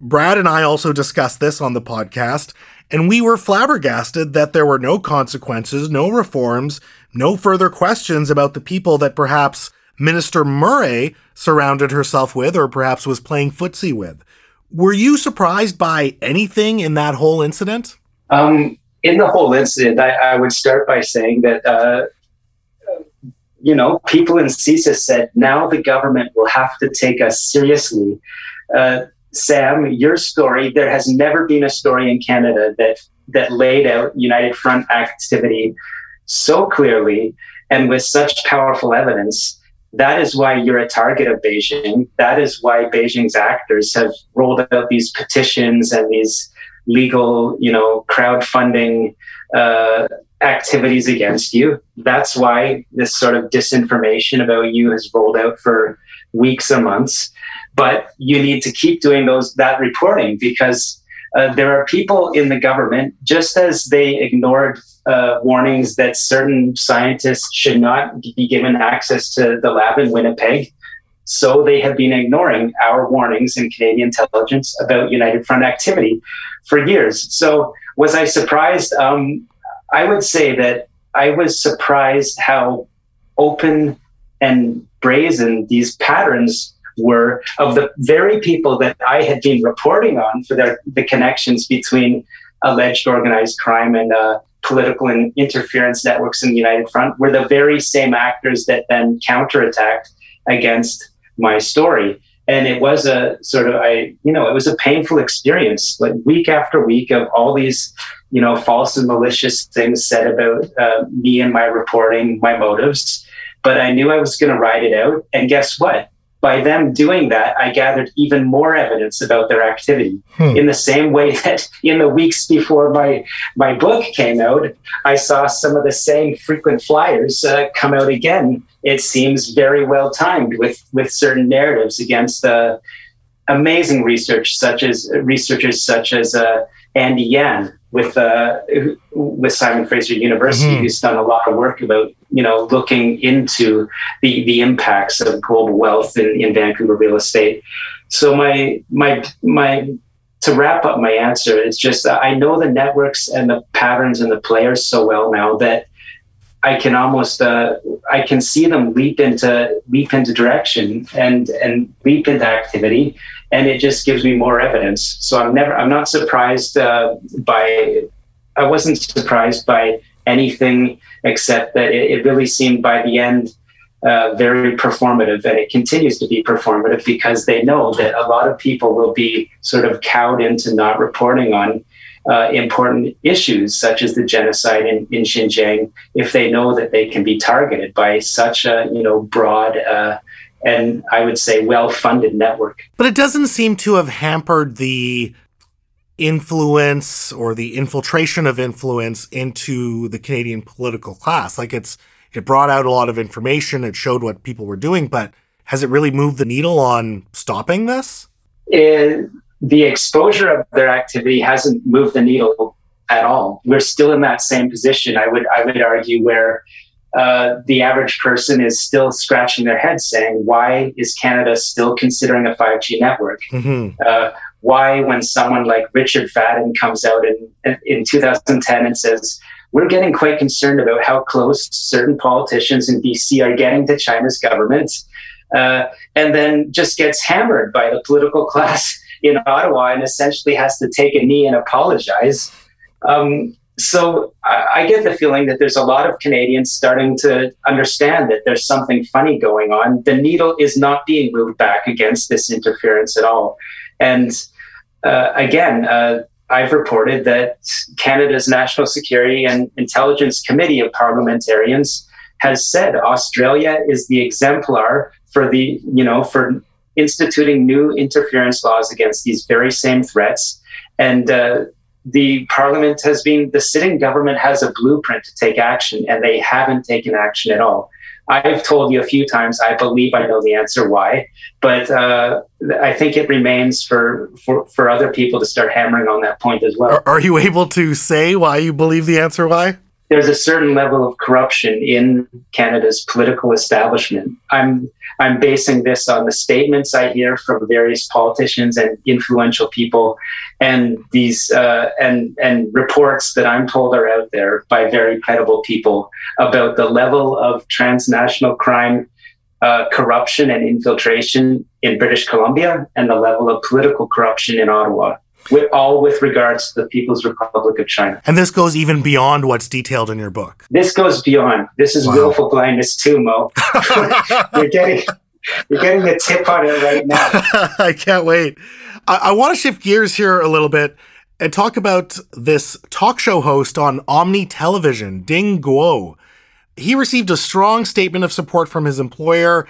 Brad and I also discussed this on the podcast, and we were flabbergasted that there were no consequences, no reforms, no further questions about the people that perhaps Minister Murray surrounded herself with, or perhaps was playing footsie with. Were you surprised by anything in that whole incident? Um, in the whole incident, I, I, would start by saying that, uh, you know, people in CSIS said now the government will have to take us seriously. Uh, Sam, your story, there has never been a story in Canada that that laid out United Front activity so clearly and with such powerful evidence. That is why you're a target of Beijing. That is why Beijing's actors have rolled out these petitions and these legal, you know, crowdfunding uh, activities against you. That's why this sort of disinformation about you has rolled out for weeks or months. But you need to keep doing those that reporting because uh, there are people in the government, just as they ignored uh, warnings that certain scientists should not be given access to the lab in Winnipeg. So they have been ignoring our warnings in Canadian intelligence about United Front activity for years. So was I surprised? Um, I would say that I was surprised how open and brazen these patterns were of the very people that I had been reporting on for their, the connections between alleged organized crime and uh, political and interference networks in the United Front were the very same actors that then counterattacked against my story. And it was a sort of, I, you know, it was a painful experience, like week after week of all these, you know, false and malicious things said about uh, me and my reporting, my motives. But I knew I was going to ride it out. And guess what? By them doing that, I gathered even more evidence about their activity. Hmm. In the same way that in the weeks before my my book came out, I saw some of the same frequent flyers uh, come out again. It seems very well timed with with certain narratives against uh, amazing research, such as researchers such as uh, Andy Yan with uh, with Simon Fraser University, mm-hmm. who's done a lot of work about you know looking into the the impacts of global wealth in, in Vancouver real estate. So my my my to wrap up my answer, it's just I know the networks and the patterns and the players so well now that I can almost uh, I can see them leap into leap into direction and and leap into activity and it just gives me more evidence. So I'm never, I'm not surprised uh, by, I wasn't surprised by anything except that it, it really seemed by the end uh, very performative, and it continues to be performative because they know that a lot of people will be sort of cowed into not reporting on. Uh, important issues such as the genocide in, in Xinjiang, if they know that they can be targeted by such a you know broad uh, and I would say well funded network. But it doesn't seem to have hampered the influence or the infiltration of influence into the Canadian political class. Like it's it brought out a lot of information, it showed what people were doing, but has it really moved the needle on stopping this? It, the exposure of their activity hasn't moved the needle at all. We're still in that same position. I would I would argue where uh, the average person is still scratching their head saying, why is Canada still considering a 5G network? Mm-hmm. Uh, why, when someone like Richard Fadden comes out in, in 2010 and says, we're getting quite concerned about how close certain politicians in BC are getting to China's government, uh, and then just gets hammered by the political class [LAUGHS] in Ottawa and essentially has to take a knee and apologize. Um, so I, I, get the feeling that there's a lot of Canadians starting to understand that there's something funny going on. The needle is not being moved back against this interference at all. And uh, again, uh, I've reported that Canada's National Security and Intelligence Committee of Parliamentarians has said Australia is the exemplar for the, you know, for instituting new interference laws against these very same threats. And uh, the parliament has been, the sitting government has a blueprint to take action, and they haven't taken action at all. I've told you a few times, I believe I know the answer why, but uh, I think it remains for, for, for other people to start hammering on that point as well. Are, are you able to say why you believe the answer why? There's a certain level of corruption in Canada's political establishment. I'm I'm basing this on the statements I hear from various politicians and influential people, and these uh, and and reports that I'm told are out there by very credible people about the level of transnational crime uh, corruption and infiltration in British Columbia and the level of political corruption in Ottawa. With, all with regards to the People's Republic of China. And this goes even beyond what's detailed in your book. This goes beyond. This is wow. willful blindness too, Mo. [LAUGHS] [LAUGHS] you're getting you're getting the tip on it right now. [LAUGHS] I can't wait. I, I want to shift gears here a little bit and talk about this talk show host on Omni Television, Ding Guo. He received a strong statement of support from his employer.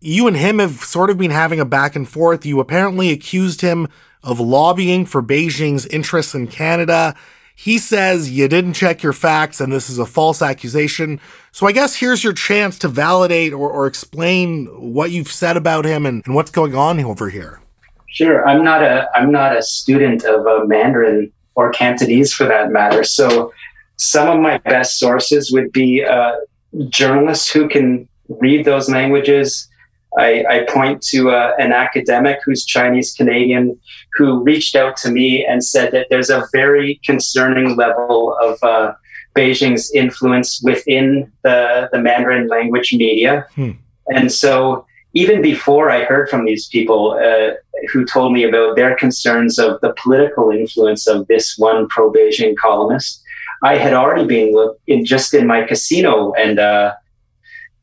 You and him have sort of been having a back and forth. You apparently accused him of lobbying for Beijing's interests in Canada. He says you didn't check your facts and this is a false accusation. So I guess here's your chance to validate or, or explain what you've said about him and, and, what's going on over here. Sure. I'm not a I'm not a student of uh, Mandarin or Cantonese for that matter. So some of my best sources would be uh, journalists who can read those languages I, I point to uh, an academic who's Chinese Canadian who reached out to me and said that there's a very concerning level of uh, Beijing's influence within the, the Mandarin language media. Hmm. And so, even before I heard from these people uh, who told me about their concerns of the political influence of this one pro Beijing columnist, I had already been in just in my casino and uh,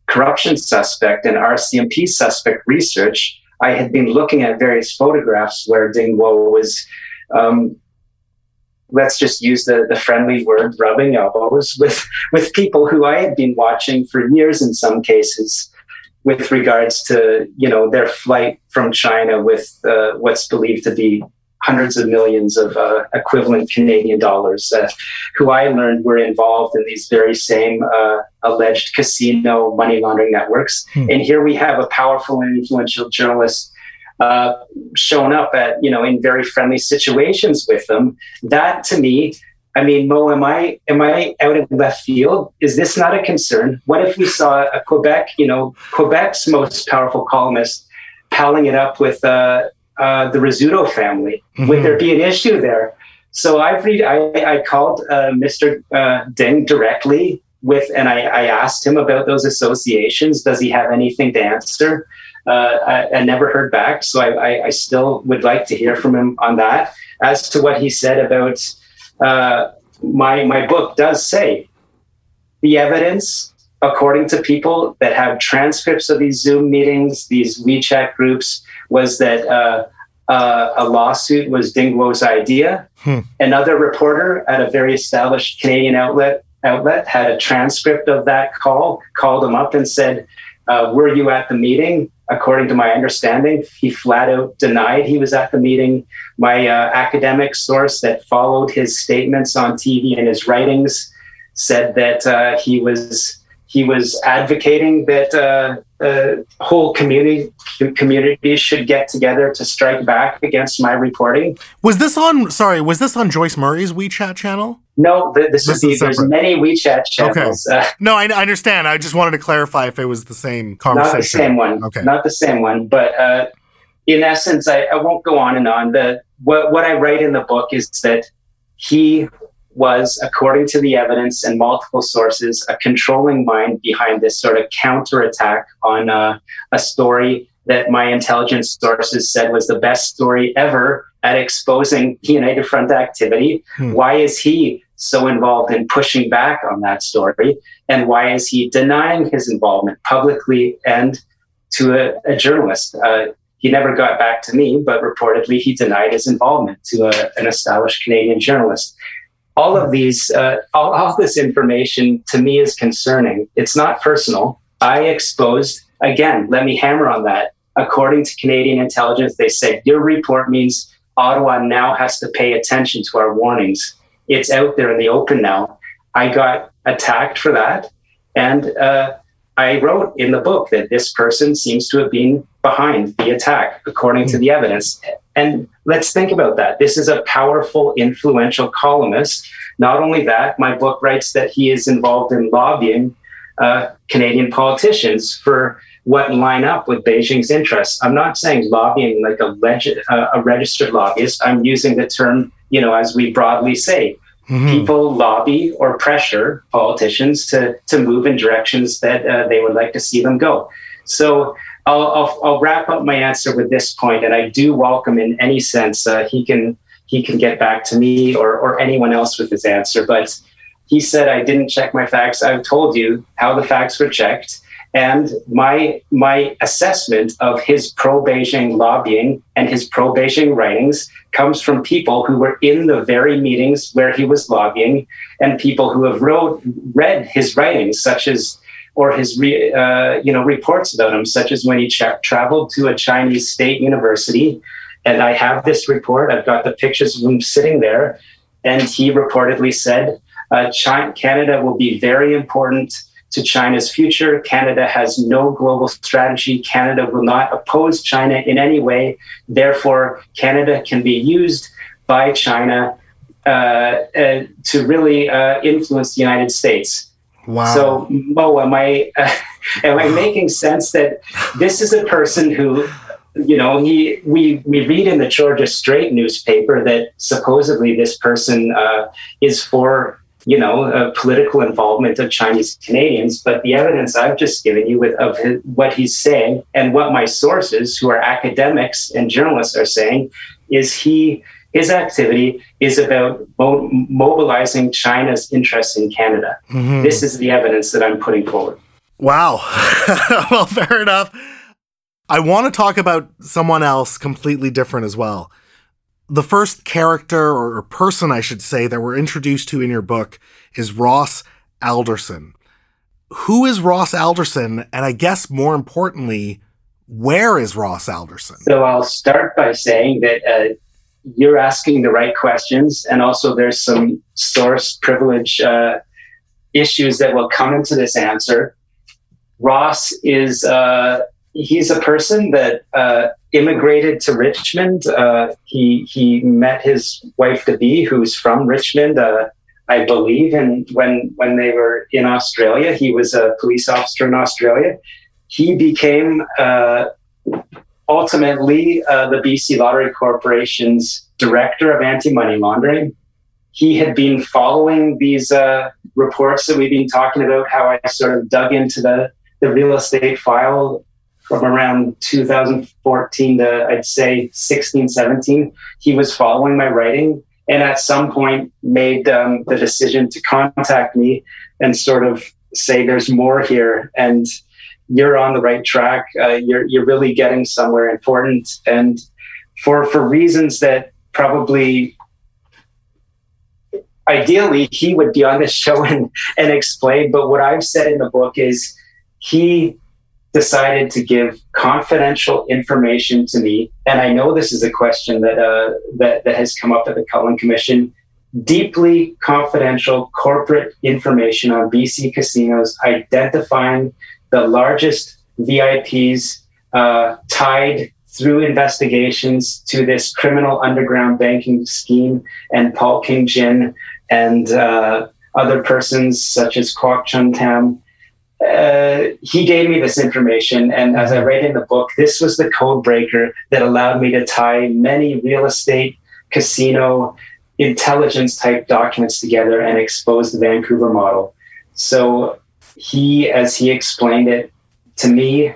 corruption suspect and RCMP suspect research, I had been looking at various photographs where Ding Guo was, um, let's just use the, the friendly word, rubbing elbows with, [LAUGHS] with people who I had been watching for years in some cases with regards to, you know, their flight from China with uh, what's believed to be hundreds of millions of uh, equivalent Canadian dollars, uh, who I learned were involved in these very same uh, alleged casino money laundering networks. Hmm. And here we have a powerful and influential journalist uh, shown up at, you know, in very friendly situations with them. That to me, I mean, Mo, am I am I out in left field? Is this not a concern? What if we saw a Quebec, you know, Quebec's most powerful columnist palling it up with uh, uh, the Rizzuto family. Mm-hmm. Would there be an issue there? So I've read, I, I called uh, Mr. Uh, Ding directly with, and I, I, asked him about those associations. Does he have anything to answer? Uh, I, I, never heard back, so I, I, still would like to hear from him on that. As to what he said about uh, my my book, does say the evidence according to people that have transcripts of these Zoom meetings, these WeChat groups, was that uh, uh, a lawsuit was Ding Guo's idea. Hmm. Another reporter at a very established Canadian outlet outlet had a transcript of that call, called him up and said, uh, "Were you at the meeting?" According to my understanding, he flat out denied he was at the meeting. My uh, academic source that followed his statements on TV and his writings said that uh, he was he was advocating that uh, uh, whole community communities should get together to strike back against my reporting. Was this on? Sorry, was this on Joyce Murray's WeChat channel? No, th- this, this is there's many WeChat channels. Okay. Uh, no, I, I, understand. I just wanted to clarify if it was the same conversation. Not the same one. Okay, not the same one. But uh, in essence, I, I won't go on and on. The what what I write in the book is that he was, according to the evidence and multiple sources, a controlling mind behind this sort of counterattack on uh, a story that my intelligence sources said was the best story ever at exposing [LAUGHS] United Front activity. Hmm. Why is he so involved in pushing back on that story? And why is he denying his involvement publicly and to a, a journalist? Uh, he never got back to me, but reportedly he denied his involvement to a, an established Canadian journalist all of these, uh, all, all this information to me is concerning. It's not personal. I exposed, again, let me hammer on that. According to Canadian intelligence, they said your report means Ottawa now has to pay attention to our warnings. It's out there in the open now. I got attacked for that. And uh, I wrote in the book that this person seems to have been behind the attack, according to the evidence. And let's think about that. This is a powerful, influential columnist. Not only that, my book writes that he is involved in lobbying uh, Canadian politicians for what line up with Beijing's interests. I'm not saying lobbying like a, leg- uh, a registered lobbyist. I'm using the term, you know, as we broadly say, Mm-hmm. People lobby or pressure politicians to to move in directions that uh, they would like to see them go. So I'll, I'll, I'll, wrap up my answer with this point, and I do welcome in any sense uh, he can he can get back to me or or anyone else with his answer. But he said I didn't check my facts. I've told you how the facts were checked. And my my assessment of his pro Beijing lobbying and his pro Beijing writings comes from people who were in the very meetings where he was lobbying, and people who have wrote, read his writings, such as or his re, uh, you know reports about him, such as when he tra- traveled to a Chinese state university. And I have this report. I've got the pictures of him sitting there, and he reportedly said, uh, China, "Canada will be very important." to China's future. Canada has no global strategy. Canada will not oppose China in any way. Therefore, Canada can be used by China uh, uh, to really uh, influence the United States. Wow. So, Mo, am I [LAUGHS] am I making sense that this is a person who, you know, he we we read in the Georgia Straight newspaper that supposedly this person uh, is for you know, uh, political involvement of Chinese Canadians. But the evidence I've just given you with of his, what he's saying and what my sources, who are academics and journalists, are saying, is he his activity is about mo- mobilizing China's interest in Canada. Mm-hmm. This is the evidence that I'm putting forward. Wow. [LAUGHS] well, fair enough. I want to talk about someone else completely different as well the first character or person, I should say, that we're introduced to in your book is Ross Alderson. Who is Ross Alderson? And I guess more importantly, where is Ross Alderson? So I'll start by saying that uh, you're asking the right questions, and also there's some source privilege uh, issues that will come into this answer. Ross is uh, he's a person that uh, immigrated to Richmond. Uh, he he met his wife to be, who's from Richmond, uh, I believe. And when when they were in Australia, he was a police officer in Australia. He became uh, ultimately uh, the BC Lottery Corporation's director of anti money laundering. He had been following these uh, reports that we've been talking about. How I sort of dug into the the real estate file from around 2014 to I'd say 16, 17, he was following my writing and at some point made um, the decision to contact me and sort of say there's more here and you're on the right track. Uh, you're you're really getting somewhere important and for for reasons that probably ideally he would be on this [LAUGHS] show and, and explain but what i've said in the book is he decided to give confidential information to me, and I know this is a question that uh, that, that has come up at the Cullen Commission. Deeply confidential corporate information on BC casinos, identifying the largest VIPs uh, tied through investigations to this criminal underground banking scheme and Paul King Jin and uh, other persons such as Kwok Chun Tam uh, he gave me this information. And as I write in the book, this was the code breaker that allowed me to tie many real estate, casino, intelligence type documents together and expose the Vancouver model. So he, as he explained it to me,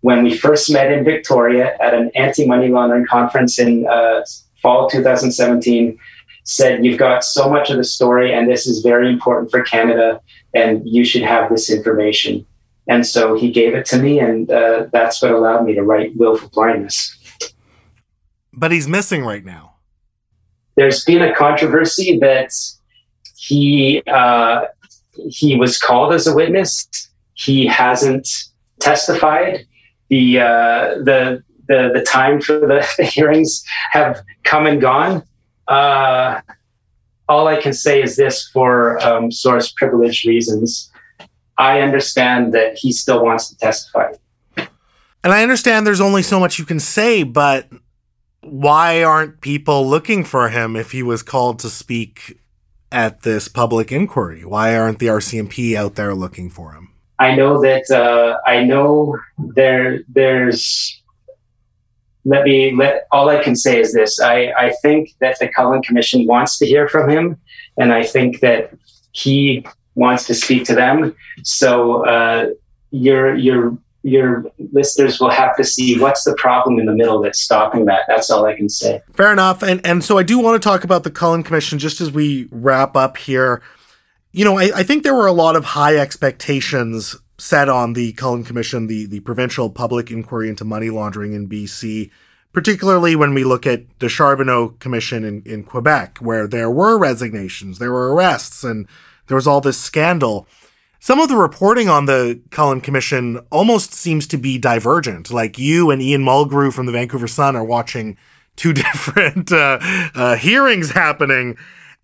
when we first met in Victoria at an anti money laundering conference in uh, fall 2017, said, You've got so much of the story, and this is very important for Canada and you should have this information. And so he gave it to me, and uh, that's what allowed me to write Wilful Blindness. But he's missing right now. There's been a controversy that he uh, he was called as a witness. He hasn't testified. The uh, the the the time for the, [LAUGHS] the hearings have come and gone. Uh, all I can say is this for um, source privilege reasons. I understand that he still wants to testify. And I understand there's only so much you can say, but why aren't people looking for him if he was called to speak at this public inquiry? Why aren't the RCMP out there looking for him? I know that uh, I know there there's let me let all I can say is this. I, I think that the Cullen Commission wants to hear from him, and I think that he wants to speak to them. So uh, you're you're your listeners will have to see what's the problem in the middle that's stopping that. That's all I can say. Fair enough. And and so I do want to talk about the Cullen Commission just as we wrap up here. You know, I, I think there were a lot of high expectations set on the Cullen Commission, the, the provincial public inquiry into money laundering in BC, particularly when we look at the Charbonneau Commission in, in Quebec, where there were resignations, there were arrests, and there was all this scandal some of the reporting on the Cullen Commission almost seems to be divergent. Like you and Ian Mulgrew from the Vancouver Sun are watching two [LAUGHS] different uh, uh, hearings happening,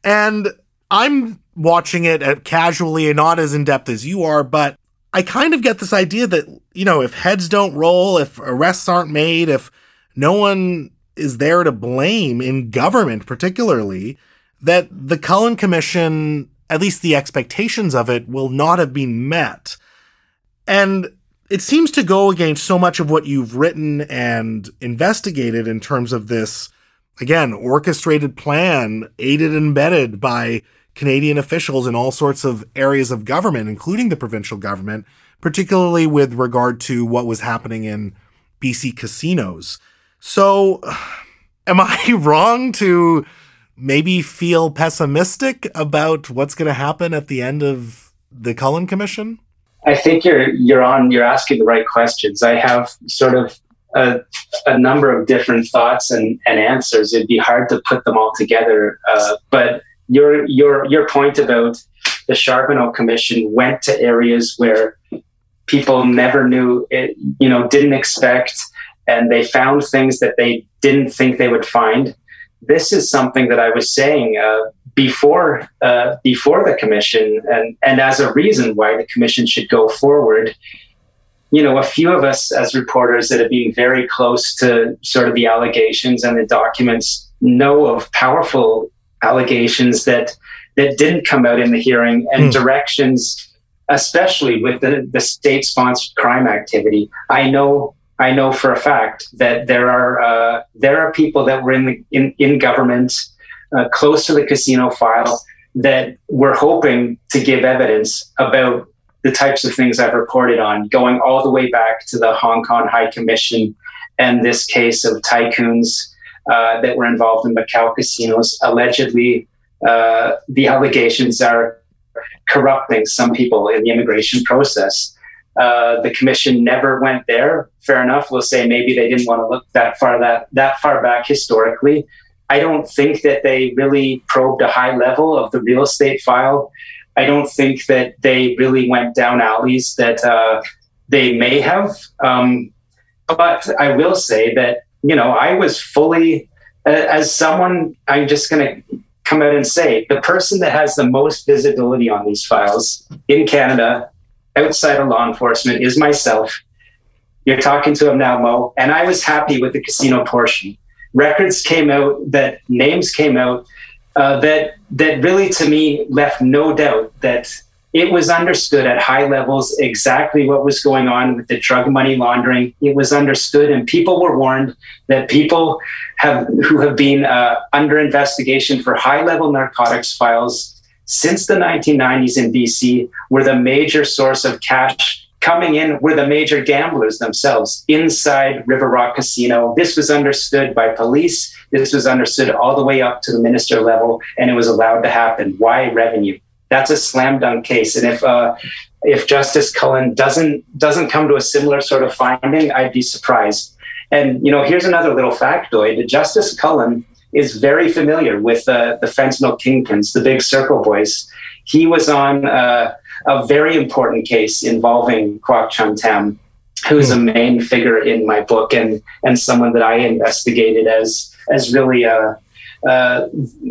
and I'm watching it casually and not as in depth as you are, but I kind of get this idea that you know if heads don't roll, if arrests aren't made, if no one is there to blame in government, particularly, that the Cullen Commission at least the expectations of it will not have been met. And it seems to go against so much of what you've written and investigated in terms of this, again, orchestrated plan, aided and embedded by Canadian officials in all sorts of areas of government, including the provincial government, particularly with regard to what was happening in BC casinos. So, [SIGHS] am I [LAUGHS] wrong to maybe feel pessimistic about what's going to happen at the end of the Cullen Commission? I think you're you're on. You're asking the right questions. I have sort of a, a number of different thoughts and, and answers. It'd be hard to put them all together. Uh, but your your your point about the Charbonneau Commission went to areas where people never knew it, you know, didn't expect, and they found things that they didn't think they would find this is something that I was saying uh, before uh, before the commission, and and as a reason why the commission should go forward. You know, a few of us as reporters that have been very close to sort of the allegations and the documents know of powerful allegations that that didn't come out in the hearing and mm. directions, especially with the, the state sponsored crime activity. I know I know for a fact that there are uh, there are people that were in the in, in government uh, close to the casino file that were hoping to give evidence about the types of things I've reported on, going all the way back to the Hong Kong High Commission and this case of tycoons uh, that were involved in Macau casinos. Allegedly, uh, the allegations are corrupting some people in the immigration process. Uh, the commission never went there. Fair enough. We'll say maybe they didn't want to look that far that that far back historically. I don't think that they really probed a high level of the real estate file. I don't think that they really went down alleys that uh, they may have. Um, but I will say that you know I was fully as someone. I'm just going to come out and say the person that has the most visibility on these files in Canada outside of law enforcement is myself. You're talking to him now, Mo. And I was happy with the casino portion. Records came out that names came out uh, that that really to me left no doubt that it was understood at high levels exactly what was going on with the drug money laundering. It was understood, and people were warned that people have who have been uh, under investigation for high level narcotics files since the 1990s in BC were the major source of cash coming in were the major gamblers themselves inside River Rock Casino. This was understood by police. This was understood all the way up to the minister level, and it was allowed to happen. Why revenue? That's a slam dunk case. And if uh, if Justice Cullen doesn't doesn't come to a similar sort of finding, I'd be surprised. And you know, here's another little factoid: Justice Cullen is very familiar with uh, the fentanyl kingpins, the big circle boys. He was on uh, a very important case involving Kwok Chung Tam, who's a hmm. main figure in my book and and someone that I investigated as as really a a,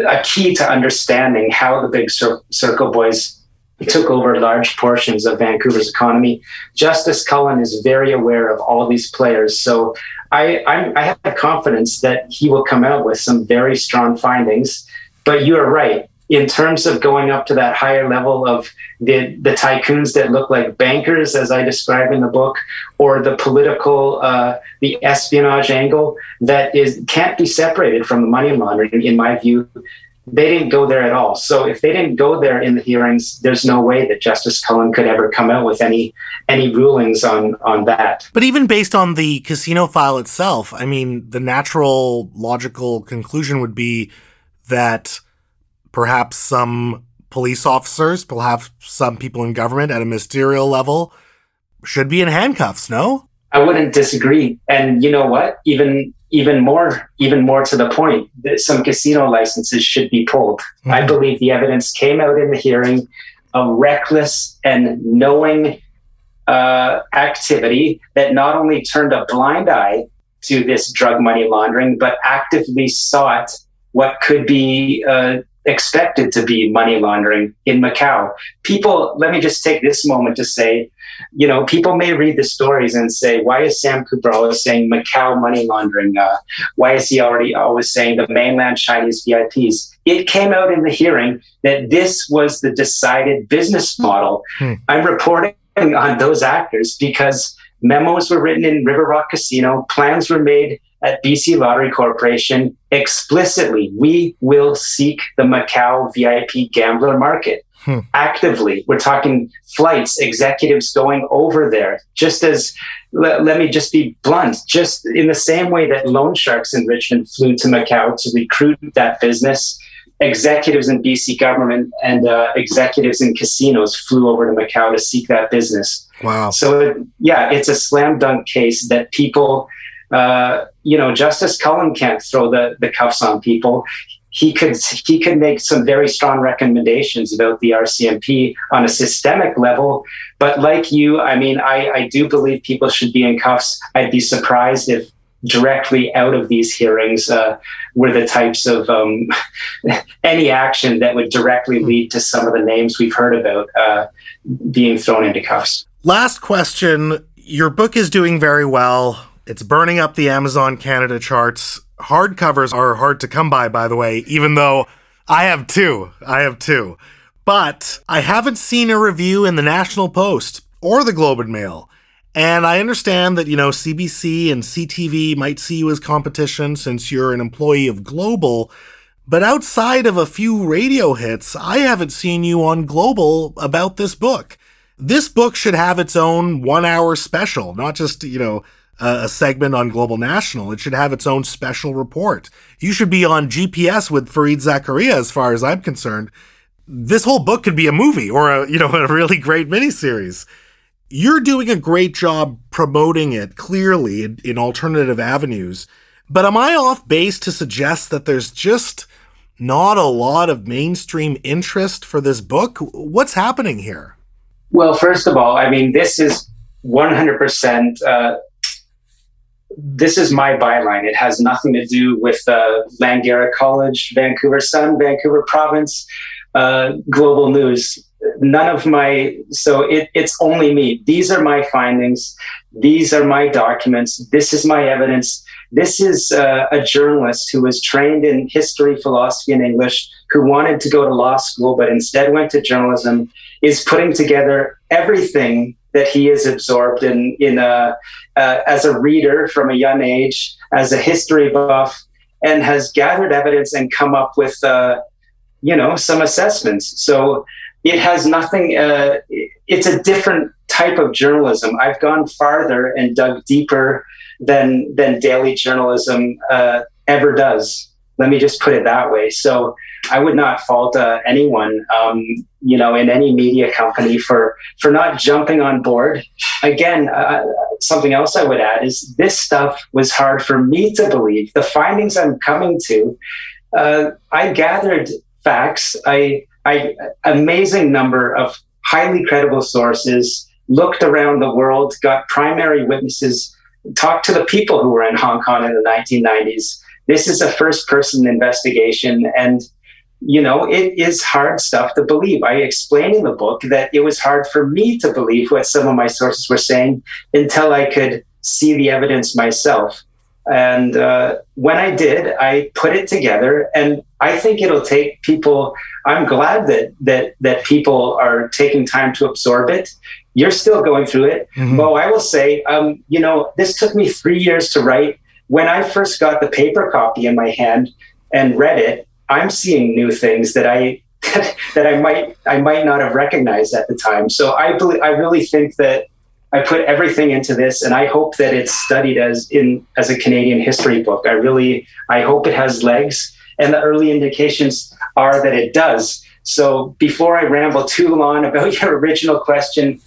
a key to understanding how the big cir- circle boys took over large portions of Vancouver's economy. Justice Cullen is very aware of all these players, so I, I'm, I have confidence that he will come out with some very strong findings. But you are right. In terms of going up to that higher level of the, the tycoons that look like bankers, as I describe in the book, or the political, uh, the espionage angle that is can't be separated from the money laundering, in my view. They didn't go there at all. So if they didn't go there in the hearings, there's no way that Justice Cullen could ever come out with any any rulings on on that. But even based on the casino file itself, I mean, the natural logical conclusion would be that perhaps some police officers, perhaps some people in government at a ministerial level should be in handcuffs, no? I wouldn't disagree. And you know what? Even even more even more to the point, that some casino licenses should be pulled. Mm-hmm. I believe the evidence came out in the hearing of reckless and knowing uh, activity that not only turned a blind eye to this drug money laundering, but actively sought what could be uh, expected to be money laundering in Macau. People, let me just take this moment to say, you know, people may read the stories and say, why is Sam Cooper saying Macau money laundering? Uh, why is he already always saying the mainland Chinese VIPs? It came out in the hearing that this was the decided business model. Hmm. I'm reporting on those actors because memos were written in River Rock Casino, plans were made at BC Lottery Corporation explicitly. We will seek the Macau VIP gambler market. Hmm. Actively, we're talking flights, executives going over there. Just as, let, let me just be blunt, just in the same way that loan sharks in Richmond flew to Macau to recruit that business, executives in BC government and uh, executives in casinos flew over to Macau to seek that business. Wow. So, yeah, it's a slam dunk case that people, uh, you know, Justice Cullen can't throw the, the cuffs on people. He could he could make some very strong recommendations about the RCMP on a systemic level. But like you, I mean, I, I do believe people should be in cuffs. I'd be surprised if directly out of these hearings uh, were the types of um, [LAUGHS] any action that would directly lead to some of the names we've heard about uh, being thrown into cuffs. Last question. Your book is doing very well. It's burning up the Amazon Canada charts. Hardcovers are hard to come by, by the way, even though I have two. I have two. But I haven't seen a review in the National Post or the Globe and Mail. And I understand that, you know, CBC and CTV might see you as competition since you're an employee of Global. But outside of a few radio hits, I haven't seen you on Global about this book. This book should have its own one hour special, not just, you know, a segment on Global National. It should have its own special report. You should be on GPS with Fareed Zakaria, as far as I'm concerned. This whole book could be a movie or a, you know, [LAUGHS] a really great miniseries you're doing a great job promoting it clearly in, in, alternative avenues. But am I off base to suggest that there's just not a lot of mainstream interest for this book? What's happening here? Well, first of all, I mean, this is 100%. Uh, this is my byline. It has nothing to do with uh, Langara College, Vancouver Sun, Vancouver Province, uh, Global News. None of my so it, it's only me. These are my findings. These are my documents. This is my evidence. This is uh, a journalist who was trained in history philosophy and english who wanted to go to law school but instead went to journalism is putting together everything that he is absorbed in in a, uh, as a reader from a young age as a history buff and has gathered evidence and come up with uh, you know some assessments. So it has nothing uh, it's a different type of journalism. I've gone farther and dug deeper than than daily journalism uh, ever does. Let me just put it that way. So i would not fault uh, anyone. Um, you know in any media company for for not jumping on board again uh, something else i would add is this stuff was hard for me to believe the findings i'm coming to uh, i gathered facts i I, amazing number of highly credible sources, looked around the world, got primary witnesses, talked to the people who were in Hong Kong in the 1990s. This is a first person investigation. And, you know, it is hard stuff to believe. I explain in the book that it was hard for me to believe what some of my sources were saying until I could see the evidence myself. And uh, when I did, I put it together, and I think it'll take people. I'm glad that that that people are taking time to absorb it. You're still going through it. Mm-hmm. Well, I will say, um, you know, this took me three years to write. When I first got the paper copy in my hand and read it, I'm seeing new things that I [LAUGHS] that I might I might not have recognized at the time. So I believe, I really think that I put everything into this, and I hope that it's studied as in as a Canadian history book. I really I hope it has legs, and the early indications are that it does. So before I ramble too long [LAUGHS] about your original question,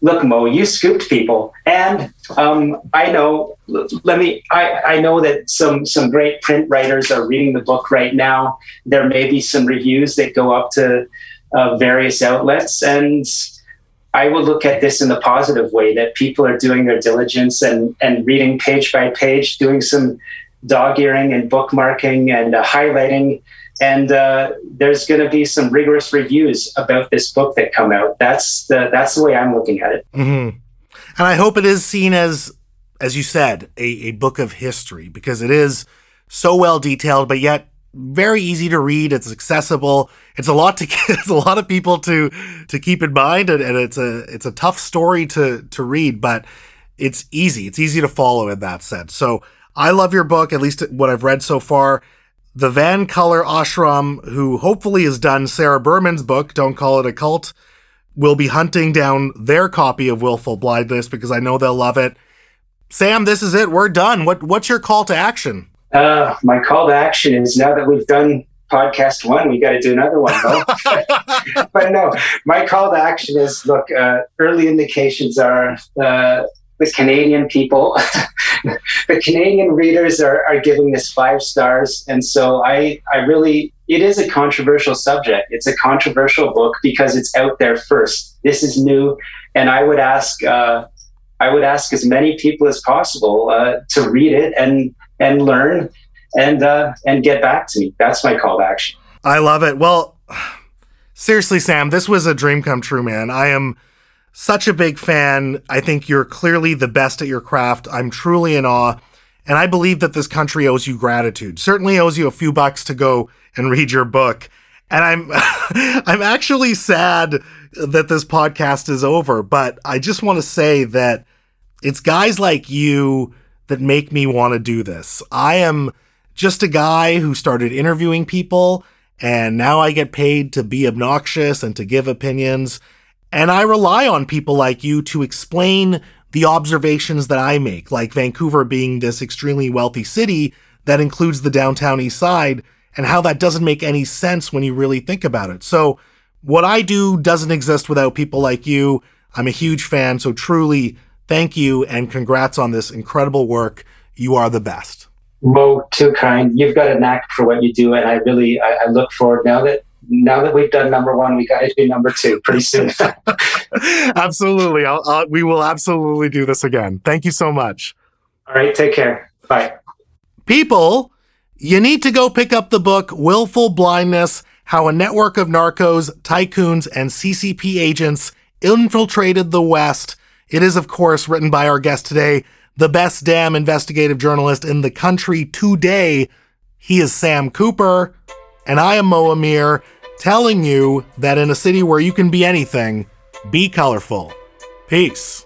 look, Mo, you scooped people, and um, I know. Let me. I, I know that some some great print writers are reading the book right now. There may be some reviews that go up to uh, various outlets, and I will look at this in the positive way that people are doing their diligence and and reading page by page, doing some dog earing and bookmarking and uh, highlighting and uh, there's going to be some rigorous reviews about this book that come out. That's the that's the way I'm looking at it. Mm-hmm. And I hope it is seen as, as you said, a, a book of history because it is so well detailed, but yet very easy to read. It's accessible. It's a lot to [LAUGHS] it's a lot of people to to keep in mind, and, and it's a it's a tough story to to read, but it's easy. It's easy to follow in that sense. So I love your book, at least what I've read so far the VANCOLOUR Ashram, who hopefully has done Sarah Berman's book, Don't Call It a Cult, will be hunting down their copy of Wilful Blindness because I know they'll love it. Sam, this is it. We're done. What What's your call to action? Uh, my call to action is now that we've done podcast one, we got to do another one, though. [LAUGHS] [LAUGHS] but no, my call to action is look, uh, early indications are uh, the Canadian people [LAUGHS] the Canadian readers are, are giving this five stars. And so I, I really, it is a controversial subject. It's a controversial book because it's out there first. This is new. And I would ask, uh, I would ask as many people as possible uh, to read it and, and learn and, uh, and get back to me. That's my call to action. I love it. Well, [SIGHS] seriously, Sam, this was a dream come true, man. I am such a big fan. I think you're clearly the best at your craft. I'm truly in awe. And I believe that this country owes you gratitude. Certainly owes you a few bucks to go and read your book. And I'm [LAUGHS] I'm actually sad that this podcast is over, but I just want to say that it's guys like you that make me want to do this. I am just a guy who started interviewing people and now I get paid to be obnoxious and to give opinions. And I rely on people like you to explain the observations that I make, like Vancouver being this extremely wealthy city that includes the downtown east side, and how that doesn't make any sense when you really think about it. So, what I do doesn't exist without people like you. I'm a huge fan, so truly thank you and congrats on this incredible work. You are the best. Mo, too kind. You've got a knack for what you do, and I really I, I look forward now that now that we've done number one, we got to do number two pretty soon. [LAUGHS] absolutely. I'll, I'll, we will absolutely do this again. Thank you so much. All right. Take care. Bye. People, you need to go pick up the book, Wilful Blindness How a Network of Narcos, Tycoons, and CCP Agents Infiltrated the West. It is, of course, written by our guest today, the best damn investigative journalist in the country today. He is Sam Cooper, and I am Mo Amir telling you that in a city where you can be anything, be colorful. Peace.